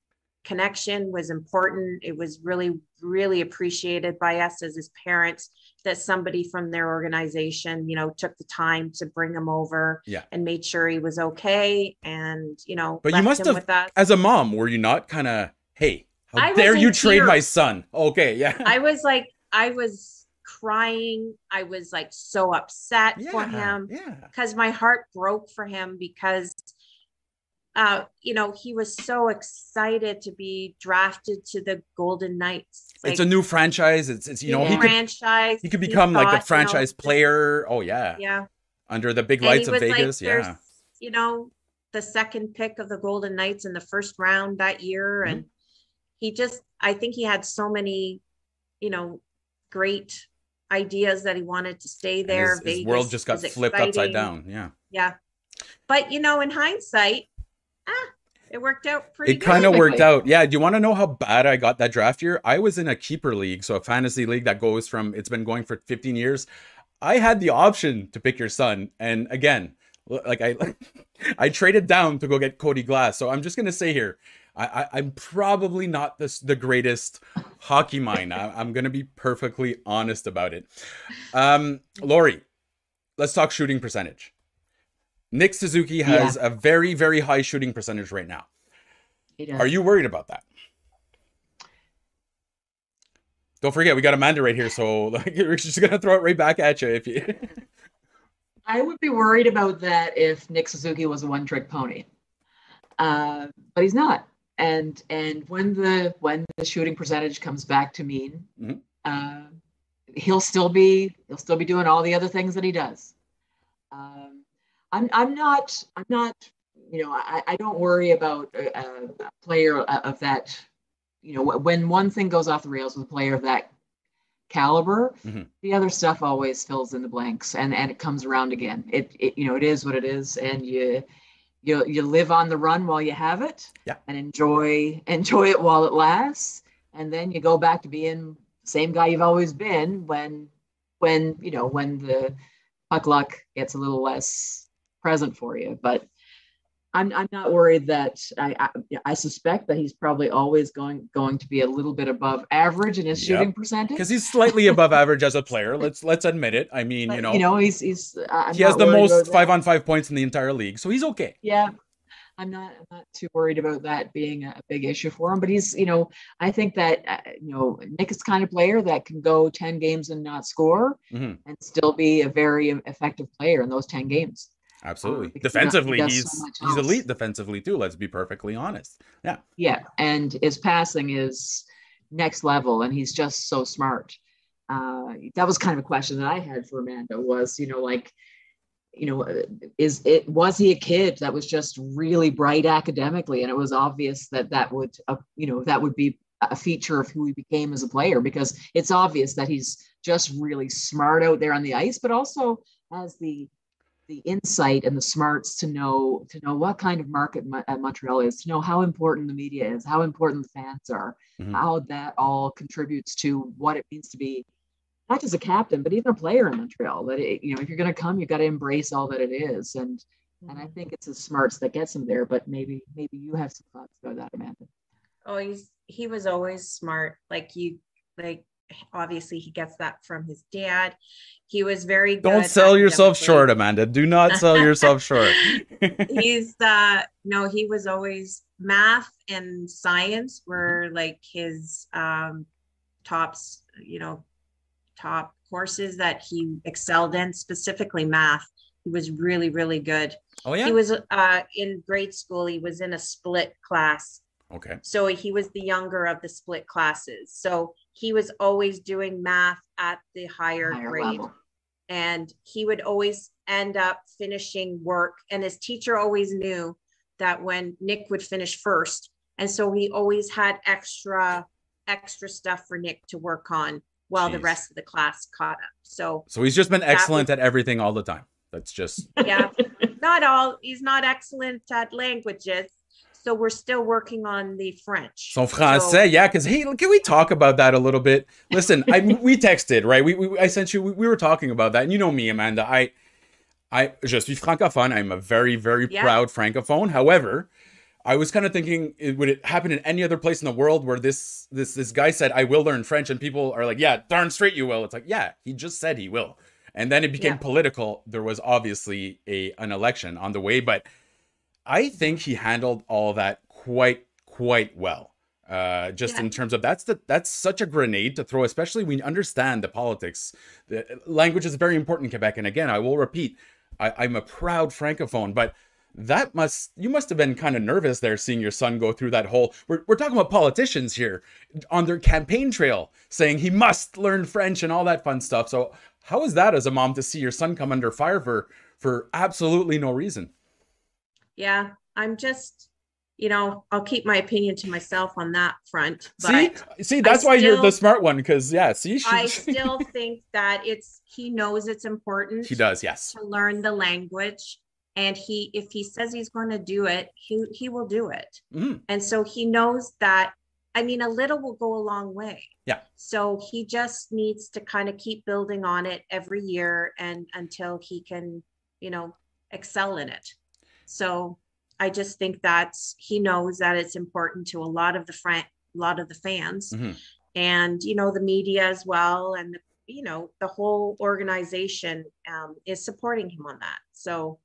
connection was important. It was really, really appreciated by us as his parents that somebody from their organization, you know, took the time to bring him over yeah. and made sure he was okay. And, you know, but you must have, as a mom, were you not kind of, hey, how dare you trade my son? Okay. Yeah. I was like, I was crying. I was like so upset yeah, for him because my heart broke for him because uh, you know, he was so excited to be drafted to the Golden Knights. Like, it's a new franchise. It's, it's you know, he franchise. Could, he could become he thought, like a franchise you know, player. Oh yeah. Yeah. Under the big lights of Vegas. Like, yeah. You know, the second pick of the Golden Knights in the first round that year. Mm-hmm. And he just, I think he had so many, you know, great ideas that he wanted to stay there. His, his world just got flipped exciting. upside down. Yeah. Yeah. But you know, in hindsight, ah, it worked out pretty. It kind of worked out. Yeah. Do you want to know how bad I got that draft year? I was in a keeper league, so a fantasy league that goes from it's been going for 15 years. I had the option to pick your son, and again, like I, I traded down to go get Cody Glass. So I'm just gonna say here, I, I am probably not the the greatest hockey mind. I, am gonna be perfectly honest about it. Um, Lori, let's talk shooting percentage. Nick Suzuki has yeah. a very very high shooting percentage right now. Are you worried about that? Don't forget, we got Amanda right here, so like, we're just gonna throw it right back at you if you. I would be worried about that if Nick Suzuki was a one-trick pony, uh, but he's not and and when the when the shooting percentage comes back to mean mm-hmm. uh, he'll still be he'll still be doing all the other things that he does um, i'm i'm not i'm not you know i, I don't worry about a, a player of that you know when one thing goes off the rails with a player of that caliber mm-hmm. the other stuff always fills in the blanks and and it comes around again it, it you know it is what it is and you you you live on the run while you have it yeah. and enjoy enjoy it while it lasts and then you go back to being the same guy you've always been when when you know when the puck luck gets a little less present for you but I'm, I'm not worried that I, I, I suspect that he's probably always going going to be a little bit above average in his shooting yep. percentage because he's slightly above average as a player. Let's let's admit it. I mean, but, you know, you know, he's he's uh, he has the most five on five points in the entire league, so he's okay. Yeah, I'm not I'm not too worried about that being a big issue for him. But he's you know I think that uh, you know Nick is the kind of player that can go ten games and not score mm-hmm. and still be a very effective player in those ten games. Absolutely. Uh, defensively, he's so he's elite defensively too. Let's be perfectly honest. Yeah. Yeah, and his passing is next level, and he's just so smart. Uh, that was kind of a question that I had for Amanda. Was you know like, you know, uh, is it was he a kid that was just really bright academically, and it was obvious that that would uh, you know that would be a feature of who he became as a player because it's obvious that he's just really smart out there on the ice, but also has the the insight and the smarts to know to know what kind of market uh, Montreal is, to know how important the media is, how important the fans are, mm-hmm. how that all contributes to what it means to be not just a captain, but even a player in Montreal. That it, you know, if you're going to come, you've got to embrace all that it is, and and I mm-hmm. think it's the smarts that gets him there. But maybe maybe you have some thoughts about that, Amanda. Oh, he's he was always smart. Like you, like obviously he gets that from his dad. He was very Don't sell yourself short, Amanda. Do not sell yourself short. He's uh no, he was always math and science were like his um tops, you know, top courses that he excelled in, specifically math. He was really, really good. Oh yeah. He was uh in grade school, he was in a split class. Okay. So he was the younger of the split classes. So he was always doing math at the higher, higher grade. Level. And he would always end up finishing work. And his teacher always knew that when Nick would finish first. And so he always had extra, extra stuff for Nick to work on while Jeez. the rest of the class caught up. So So he's just been excellent was, at everything all the time. That's just yeah. not all he's not excellent at languages so we're still working on the French. Son français, so, yeah. Because hey, can we talk about that a little bit? Listen, I we texted right. We, we I sent you. We, we, were talking about that, and you know me, Amanda. I I je suis francophone. I'm a very very yeah. proud francophone. However. I was kind of thinking, would it happen in any other place in the world where this this this guy said, "I will learn French," and people are like, "Yeah, darn straight you will." It's like, yeah, he just said he will, and then it became yeah. political. There was obviously a an election on the way, but I think he handled all that quite quite well. Uh, just yeah. in terms of that's the that's such a grenade to throw, especially when you understand the politics. The language is very important in Quebec, and again, I will repeat, I, I'm a proud francophone, but that must you must have been kind of nervous there seeing your son go through that whole we're, we're talking about politicians here on their campaign trail saying he must learn french and all that fun stuff so how is that as a mom to see your son come under fire for for absolutely no reason yeah, I'm just, you know, I'll keep my opinion to myself on that front. see, see, that's I why still, you're the smart one, because yeah, see, I still think that it's he knows it's important. He does, yes, to learn the language, and he, if he says he's going to do it, he he will do it, mm-hmm. and so he knows that. I mean, a little will go a long way. Yeah. So he just needs to kind of keep building on it every year and until he can, you know, excel in it. So I just think that's he knows that it's important to a lot of the front, a lot of the fans, mm-hmm. and you know the media as well, and the, you know the whole organization um, is supporting him on that. So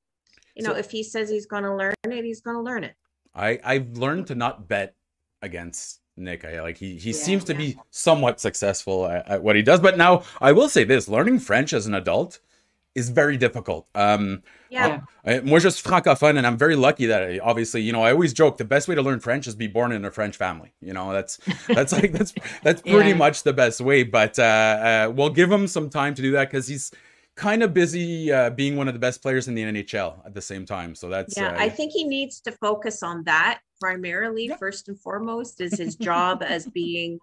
you know so, if he says he's going to learn it, he's going to learn it. I I've learned to not bet against Nick. I like he he yeah, seems to yeah. be somewhat successful at, at, what he does. But now I will say this: learning French as an adult is very difficult. Um, yeah. I, je suis francophone, and I'm very lucky that I, obviously, you know, I always joke the best way to learn French is be born in a French family. You know, that's that's like that's that's pretty yeah. much the best way. But uh, uh, we'll give him some time to do that because he's kind of busy uh, being one of the best players in the NHL at the same time. So that's yeah. Uh, I think he needs to focus on that primarily. Yeah. First and foremost, is his job as being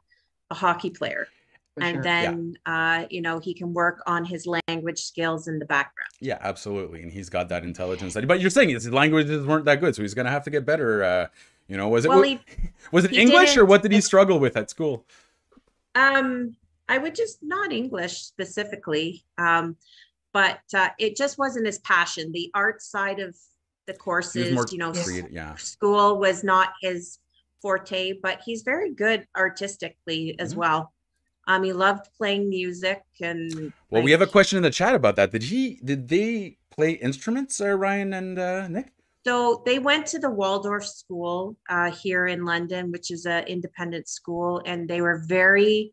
a hockey player and sure. then yeah. uh, you know he can work on his language skills in the background yeah absolutely and he's got that intelligence but you're saying his languages weren't that good so he's gonna have to get better uh, you know was it well, he, was it english or what did he struggle with at school um i would just not english specifically um but uh, it just wasn't his passion the art side of the courses you know creative, yeah school was not his forte but he's very good artistically as mm-hmm. well um, he loved playing music and. Well, like, we have a question in the chat about that. Did he? Did they play instruments, uh, Ryan and uh, Nick? So they went to the Waldorf School uh, here in London, which is an independent school, and they were very.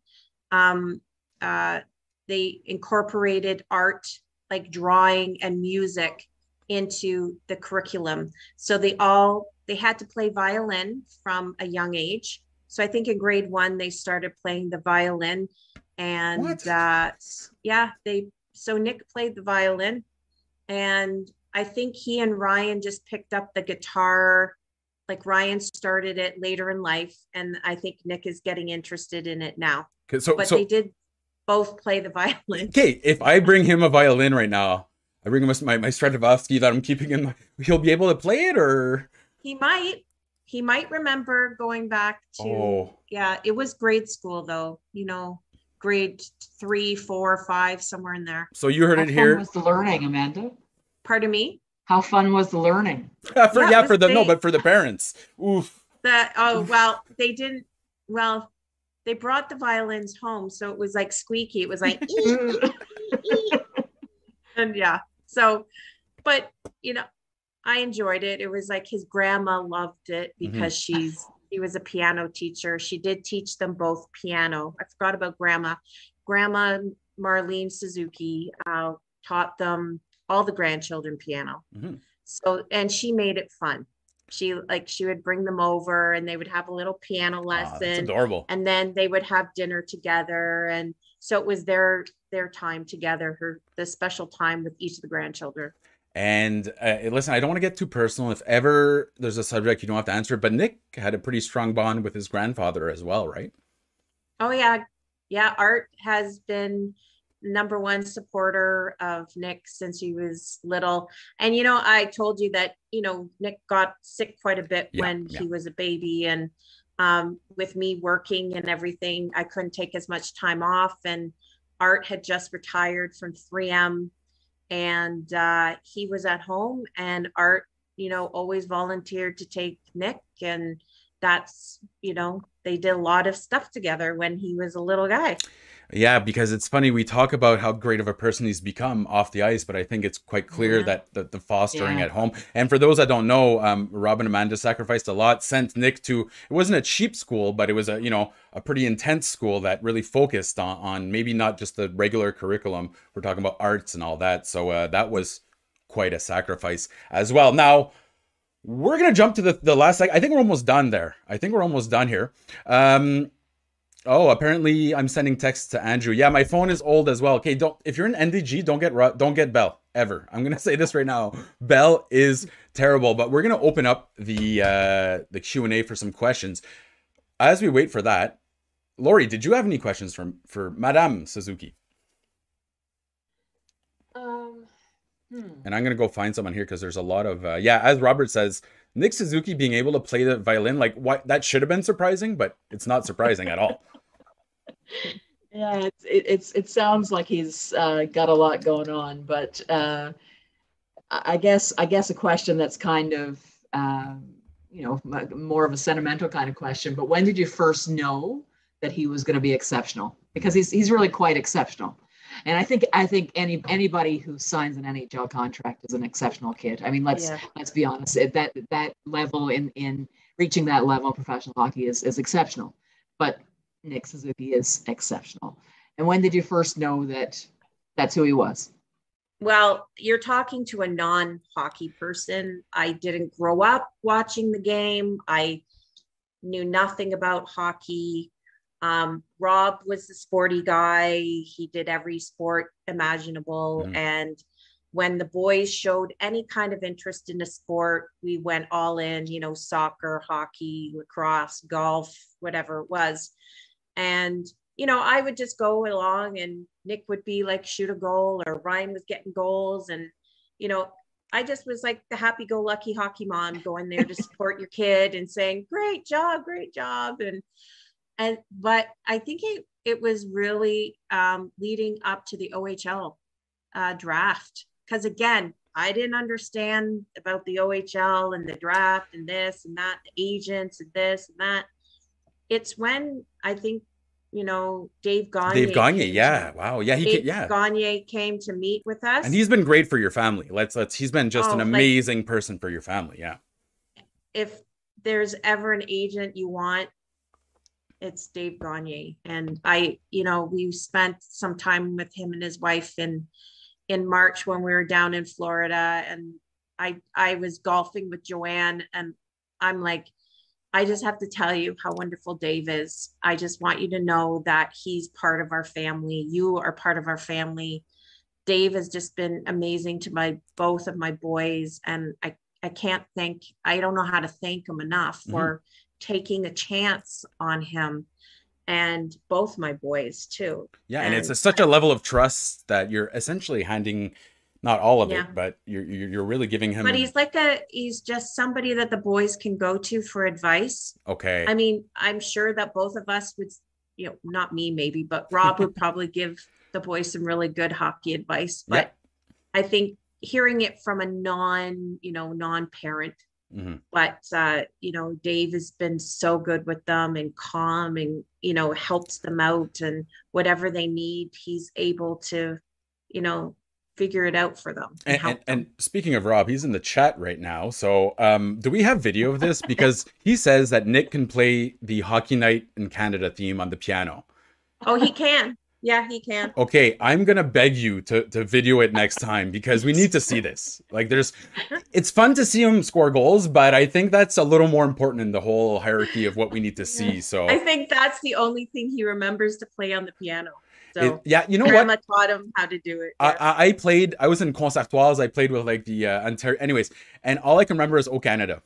Um, uh, they incorporated art, like drawing and music, into the curriculum. So they all they had to play violin from a young age so I think in grade one they started playing the violin, and uh, yeah, they so Nick played the violin, and I think he and Ryan just picked up the guitar like Ryan started it later in life, and I think Nick is getting interested in it now. So, But so they did both play the violin. okay, if I bring him a violin right now, I bring him my my Stradivari that I'm keeping in my, he'll be able to play it or He might, he might remember going back to. oh Yeah, it was grade school though. You know, grade three, four, five, somewhere in there. so you heard How it fun here was the learning, Amanda? Pardon me. How fun was the learning? for Yeah, yeah, for was the no but for the parents oof That oh well, they didn't. Well, they brought the violins home, so it was like squeaky. It was like. and yeah so but you know i enjoyed it. It was like his grandma loved it because she's she was a piano teacher. She did teach them both piano. I forgot about grandma. Grandma marlene suzuki uh, taught them all the grandchildren piano. Mhm. so and she made it fun. She like she would bring them over and they would have a little piano that's lesson adorable. and then they would have dinner together. And so it was their their time together her the special time with each of the grandchildren And uh, listen, I don't want to get too personal. If ever there's a subject you don't have to answer, but Nick had a pretty strong bond with his grandfather as well, right? oh yeah yeah art has been number one supporter of nick since he was little and you know i told you that you know nick got sick quite a bit Yeah, when yeah. he was a baby and um, with me working and everything i couldn't take as much time off and art had just retired from 3m and uh, he was at home and art you know always volunteered to take nick. And that's you know they did a lot of stuff together when he was a little guy Yeah, because it's funny we talk about how great of a person he's become off the ice, but I think it's quite clear Yeah. that the, the fostering Yeah. at home. And for those that don't know, um, Rob and Amanda sacrificed a lot, sent Nick to it wasn't a cheap school, but it was a you know a pretty intense school that really focused on on maybe not just the regular curriculum. We're talking about arts and all that. So uh, that was quite a sacrifice as well. Now we're gonna jump to the the last. I think we're almost done there. I think we're almost done here. Um, Oh, apparently I'm sending texts to Andrew. Yeah, my phone is old as well. Okay, don't if you're an NDG, don't get don't get Bell ever. I'm gonna say this right now. Bell is terrible, but we're gonna open up the uh, the Q and A for some questions. As we wait for that, Lori, did you have any questions from for Madame Suzuki? Um, hmm. And I'm gonna go find someone here because there's a lot of uh, yeah. As Robert says, Nick Suzuki being able to play the violin, like what that should have been surprising, but it's not surprising at all. Yeah, it's, it, it's it sounds like he's uh, got a lot going on, but uh, I guess I guess a question that's kind of um, you know more of a sentimental kind of question. But when did you first know that he was going to be exceptional? Because he's he's really quite exceptional, and I think I think any anybody who signs an NHL contract is an exceptional kid. I mean, let's Yeah. let's be honest. it- That that level in in reaching that level of professional hockey is is exceptional, but Nick Suzuki is exceptional. And when did you first know that that's who he was? Well, you're talking to a non hockey person. I didn't grow up watching the game. I knew nothing about hockey. Um, Rob was the sporty guy. He did every sport imaginable. Mhm. And when the boys showed any kind of interest in a sport, we went all in, you know, soccer, hockey, lacrosse, golf, whatever it was. And you know, I would just go along and Nick would be like shoot a goal or Ryan was getting goals. And, you know, I just was like the happy go lucky hockey mom going there to support your kid and saying, great job, great job. And, and, but I think it, it was really um, leading up to the OHL uh, draft. Cause again, I didn't understand about the OHL and the draft and this and that, the agents and this and that. It's when I think you know, Dave Gagne. Dave Gagne, yeah, wow, yeah, he Dave ca- yeah. Gagne came to meet with us. And he's been great for your family. Let's let's he's been just Oh, an like- amazing person for your family. Yeah. if there's ever an agent you want, it's Dave Gagne. And I, you know, we spent some time with him and his wife in in March when we were down in Florida. And I I was golfing with Joanne and I'm like, I just have to tell you how wonderful Dave is. I just want you to know that he's part of our family. You are part of our family. Dave has just been amazing to my both of my boys, and I I can't thank, I don't know how to thank him enough Mhm. for taking a chance on him and both my boys too. Yeah, and it's a, such a level of trust that you're essentially handing not all of Yeah. it, but you're you're you're really giving him But he's like a, he's just somebody that the boys can go to for advice. okay. I mean, I'm sure that both of us would, you know, not me maybe, but Rob would probably give the boys some really good hockey advice. But I think hearing it from a non, you know, non-parent, Mhm. but uh, you know, Dave has been so good with them and calm and you know, helps them out and whatever they need, he's able to, you know, figure it out for them. And, help and, them. and speaking of Rob, he's in the chat right now. So, um, do we have video of this? Because he says that Nick can play the Hockey Night in Canada theme on the piano. oh, he can. Yeah, he can. Okay, I'm gonna beg you to to video it next time because we need to see this. Like, there's, it's fun to see him score goals, but I think that's a little more important in the whole hierarchy of what we need to see. So, I think that's the only thing he remembers to play on the piano. So it- yeah, you know what? grandma taught him how to do it. I, yeah. I I played. I was in conservatoires. I played with like the uh, Ontario. Anyways, and all I can remember is "Oh Canada."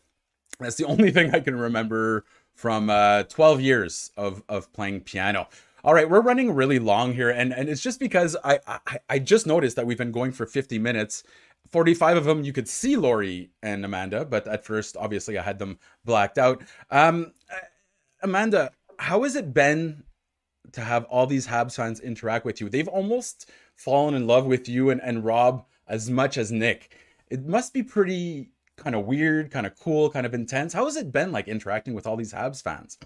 That's the only thing I can remember from uh, 12 years of of playing piano. All right, we're running really long here, and and it's just because I I, I just noticed that we've been going for 50 minutes. 45 of them you could see Lori and Amanda, but at first, obviously, I had them blacked out. Um, uh, Amanda, how has it been to have all these Habs fans interact with you? They've almost fallen in love with you and, and Rob as much as Nick. It must be pretty kind of weird, kind of cool, kind of intense. How has it been like interacting with all these Habs fans?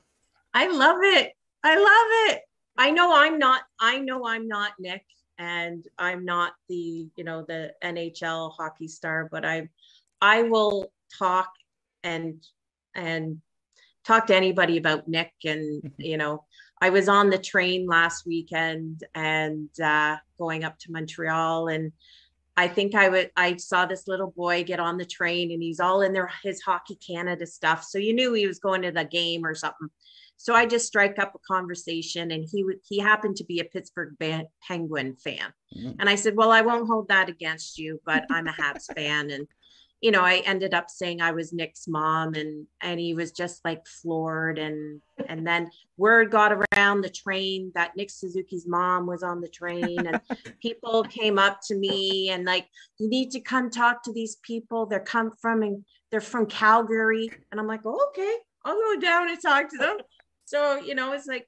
I love it. I love it. I know I'm not, I know I'm not Nick and I'm not the, you know, the NHL hockey star, but I I will talk and and talk to anybody about Nick and you know, I was on the train last weekend and uh going up to Montreal and I think I would I saw this little boy get on the train and he's all in there his hockey Canada stuff. So you knew he was going to the game or something. So I just strike up a conversation, and he would he happened to be a Pittsburgh Ban- Penguin fan, Mm. and I said, "Well, I won't hold that against you, but I'm a Habs fan." And you know, I ended up saying I was Nick's mom, and and he was just like floored. And and then word got around the train that Nick Suzuki's mom was on the train, and people came up to me and like, "You need to come talk to these people. They're come from and they're from Calgary." And I'm like, oh, "Okay, I'll go down and talk to them." So you know, it's like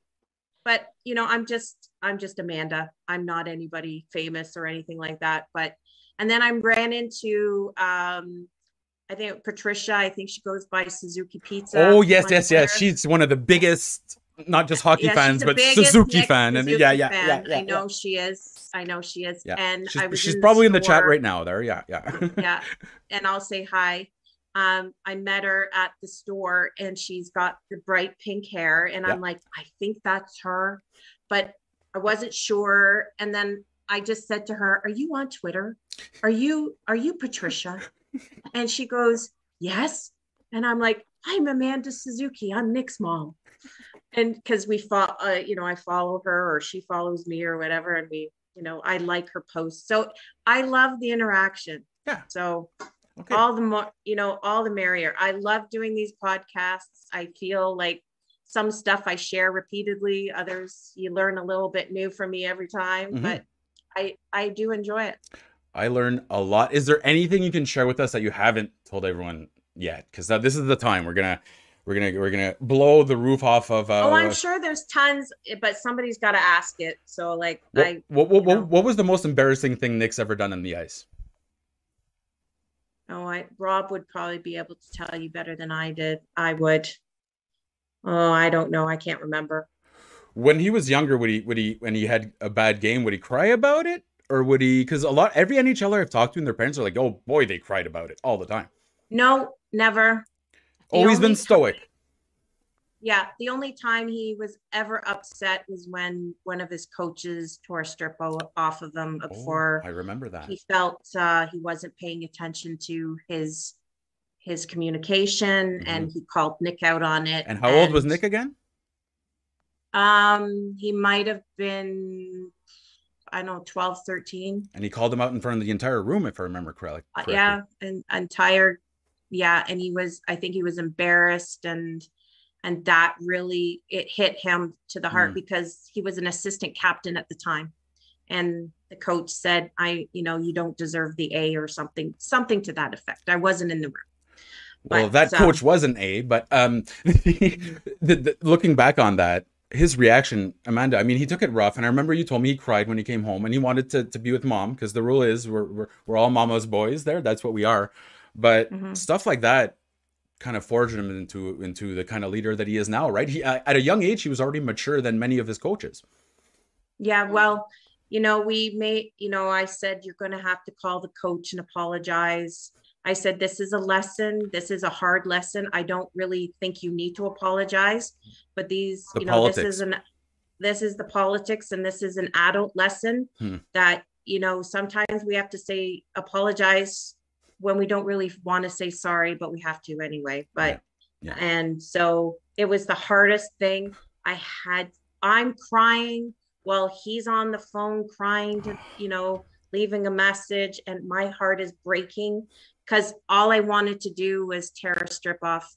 but you know i'm just i'm just amanda i'm not anybody famous or anything like that but and then i ran into um i think patricia i think she goes by suzuki pizza oh yes, yes, yes. She's one of the biggest, not just hockey Yeah, fans, but Suzuki Nick fan. And yeah, yeah, fan. yeah, yeah. i know she is i know she is Yeah. and She's, i was she's in probably in the chat right now. There, yeah, yeah. yeah and i'll say hi um i met her at the store and she's got the bright pink hair and i'm like i think that's her but i wasn't sure and then i just said to her are you on twitter are you are you patricia? And she goes yes. And i'm like i'm amanda suzuki. I'm nick's mom. And because we follow uh, you know i follow her or she follows me or whatever and we you know i like her posts. So i love the interaction. Yeah. so Okay. all the more you know all the merrier. I love doing these podcasts. I feel like some stuff i share repeatedly others you learn a little bit new from me every time Mhm. but i i do enjoy it I learned a lot. Is there anything you can share with us that you haven't told everyone yet? Because this is the time we're gonna we're gonna we're gonna blow the roof off of. Uh, oh i'm sure there's tons but somebody's got to ask it so like What, i what, what, what, what was the most embarrassing thing Nick's ever done on the ice? oh i rob would probably be able to tell you better than i did i would oh i don't know i can't remember When he was younger, would he would he when he had a bad game, would he cry about it, or would he? Because a lot every NHLer I've talked to, and their parents are like, "Oh boy, they cried about it all the time." no never The Always only been stoic. Yeah, the only time he was ever upset was when one of his coaches tore a strip off of him Oh, before I remember that. he felt uh, he wasn't paying attention to his his communication and he called Nick out on it. Mm-hmm. And how old was Nick again? Um, he might have been, I know, 12, 13. And he called him out in front of the entire room, if I remember correctly. Uh, yeah, an entire yeah and he was i think he was embarrassed and and that really it hit him to the heart mm. because he was an assistant captain at the time and the coach said i you know you don't deserve the a or something something to that effect i wasn't in the room well that so, coach was an a but um the, the, looking back on that his reaction amanda i mean he took it rough and i remember you told me he cried when he came home and he wanted to, to be with mom because the rule is we're, we're, we're all mama's boys there that's what we are. But mm-hmm. stuff like that kind of forged him into into the kind of leader that he is now right? He at a young age he was already mature than many of his coaches. Yeah well you know we made you know i said you're going to have to call the coach and apologize i said this is a lesson this is a hard lesson i don't really think you need to apologize but these the you know politics. this is an this is the politics and this is an adult lesson hmm. that you know sometimes we have to say apologize when we don't really want to say sorry, but we have to anyway. But yeah. Yeah. and so it was the hardest thing. I had I'm crying while he's on the phone crying to, you know, leaving a message and my heart is breaking because all I wanted to do was tear a strip off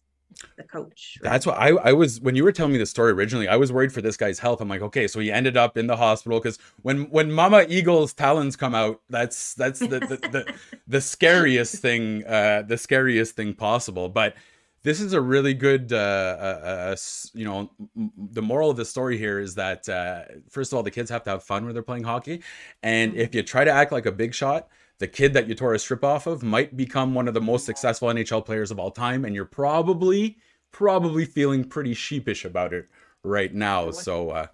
the coach. Right? That's what I, I was when you were telling me the story originally. I was worried for this guy's health. I'm like, okay, so he ended up in the hospital because when when Mama Eagle's talons come out, that's that's the the, the, the, scariest thing, uh, the scariest thing possible. But this is a really good, uh, uh, uh you know, the moral of the story here is that uh, first of all, the kids have to have fun when they're playing hockey, and mm-hmm. if you try to act like a big shot the kid that you tore a strip off of might become one of the most successful NHL players of all time, and you're probably probably feeling pretty sheepish about it right now. Wonder, so uh,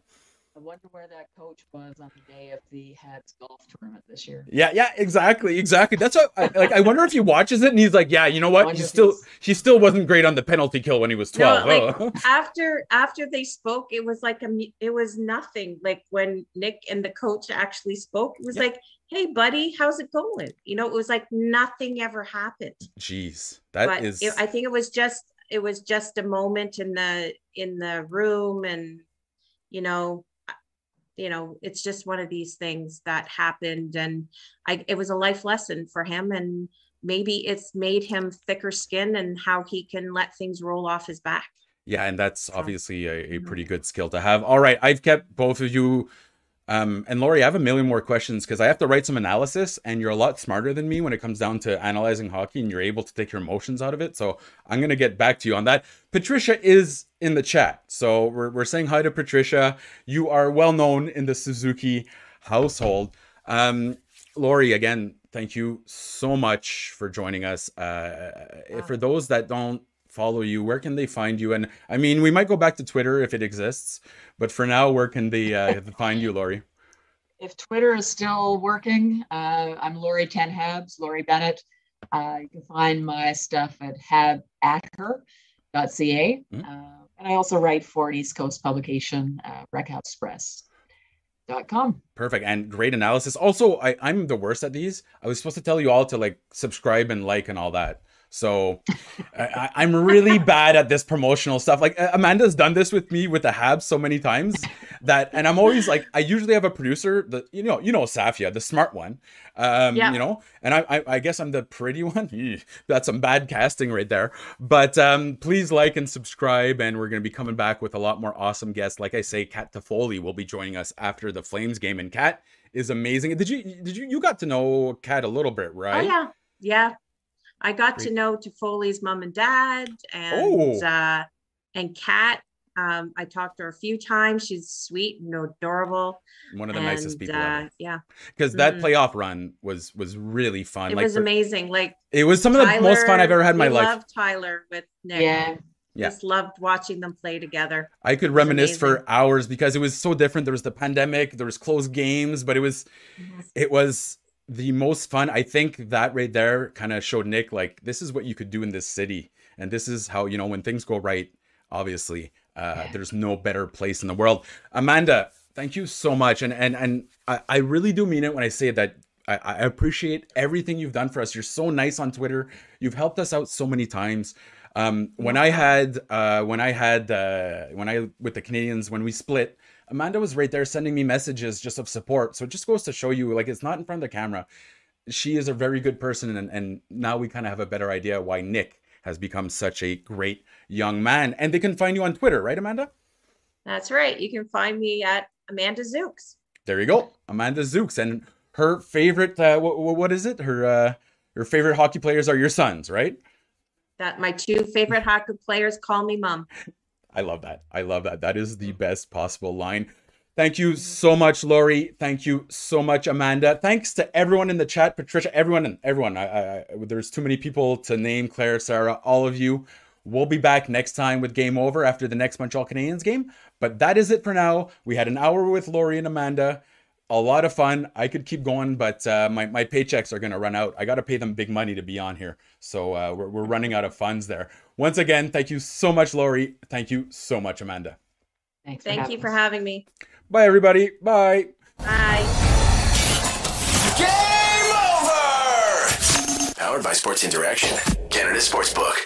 I wonder where that coach was on the day of the Habs golf tournament this year. Yeah, yeah, exactly, exactly. That's what I, like. I wonder if he watches it and he's like, yeah, you know what? He still he still wasn't great on the penalty kill when he was twelve. No, like, oh. after after they spoke, it was like a it was nothing. Like when Nick and the coach actually spoke, it was yeah. like hey buddy how's it going you know it was like nothing ever happened jeez that but is. It, i think it was just it was just a moment in the in the room and you know you know it's just one of these things that happened and i it was a life lesson for him and maybe it's made him thicker skin and how he can let things roll off his back yeah and that's obviously a, a mm-hmm. pretty good skill to have all right i've kept both of you um, and Lori, I have a million more questions because I have to write some analysis, and you're a lot smarter than me when it comes down to analyzing hockey, and you're able to take your emotions out of it. So I'm gonna get back to you on that. Patricia is in the chat, so we're we're saying hi to Patricia. You are well known in the Suzuki household. Um, Lori, again, thank you so much for joining us. Uh, wow. For those that don't follow you, where can they find you? And I mean, we might go back to Twitter if it exists, but for now, where can they uh, find you, Lori? If Twitter is still working, uh, I'm Lori Ten Habs, Lori Bennett. Uh, you can find my stuff at habatter.ca. Mm-hmm. Uh, and I also write for an East Coast publication, uh. Dot com. Perfect and great analysis. Also, I, I'm the worst at these. I was supposed to tell you all to like subscribe and like and all that. So I, am really bad at this promotional stuff. Like Amanda's done this with me with the Habs so many times that, and I'm always like, I usually have a producer that you know, you know, Safia, the smart one, um, yeah. you know, and I, I, I, guess I'm the pretty one. That's some bad casting right there. But um, please like and subscribe, and we're gonna be coming back with a lot more awesome guests. Like I say, Kat Toffoli will be joining us after the Flames game, and Kat is amazing. Did you, did you, you got to know Kat a little bit, right? Oh yeah, yeah. I got Great. to know Toffoli's mom and dad and oh. uh, and Kat. Um, I talked to her a few times. She's sweet and adorable. One of the and, nicest people. Uh, yeah. Because that mm. playoff run was was really fun. It like was for, amazing. Like it was some Tyler, of the most fun I've ever had in my life. I love Tyler with Nick. Yeah. Yeah. Just loved watching them play together. I could reminisce for hours because it was so different. There was the pandemic, there was closed games, but it was mm-hmm. it was the most fun i think that right there kind of showed nick like this is what you could do in this city. And this is how you know when things go right obviously uh, yeah. there's no better place in the world. Amanda thank you so much. And and and i, I really do mean it when i say that I, I appreciate everything you've done for us. You're so nice on twitter. You've helped us out so many times. Um, when I had uh, when I had uh, when I with the Canadiens when we split, Amanda was right there sending me messages just of support. So it just goes to show you, like, it's not in front of the camera. She is a very good person, and, and now we kind of have a better idea why Nick has become such a great young man. And they can find you on Twitter, right, Amanda? That's right. You can find me at Amanda Zooks. There you go, Amanda Zooks, and her favorite. Uh, what, what is it? Her uh, her favorite hockey players are your sons, right? That my two favorite hockey players call me mom. I love that. I love that. That is the mm. best possible line. Thank you mm-hmm. so much, Lori. Thank you so much, Amanda. Thanks to everyone in the chat, Patricia, everyone, everyone. I, I, there's too many people to name. Claire, Sarah, all of you. We'll be back next time with Game Over after the next Montreal Canadiens game. But that is it for now. We had an hour with Lori and Amanda. A lot of fun. I could keep going, but uh, my, my paychecks are going to run out. I got to pay them big money to be on here. So uh, we're, we're running out of funds there. Once again, thank you so much, Lori. Thank you so much, Amanda. Thanks. Thank you for having me. Bye, everybody. Bye. Bye. Game over! Powered by Sports Interaction, Canada Sportsbook.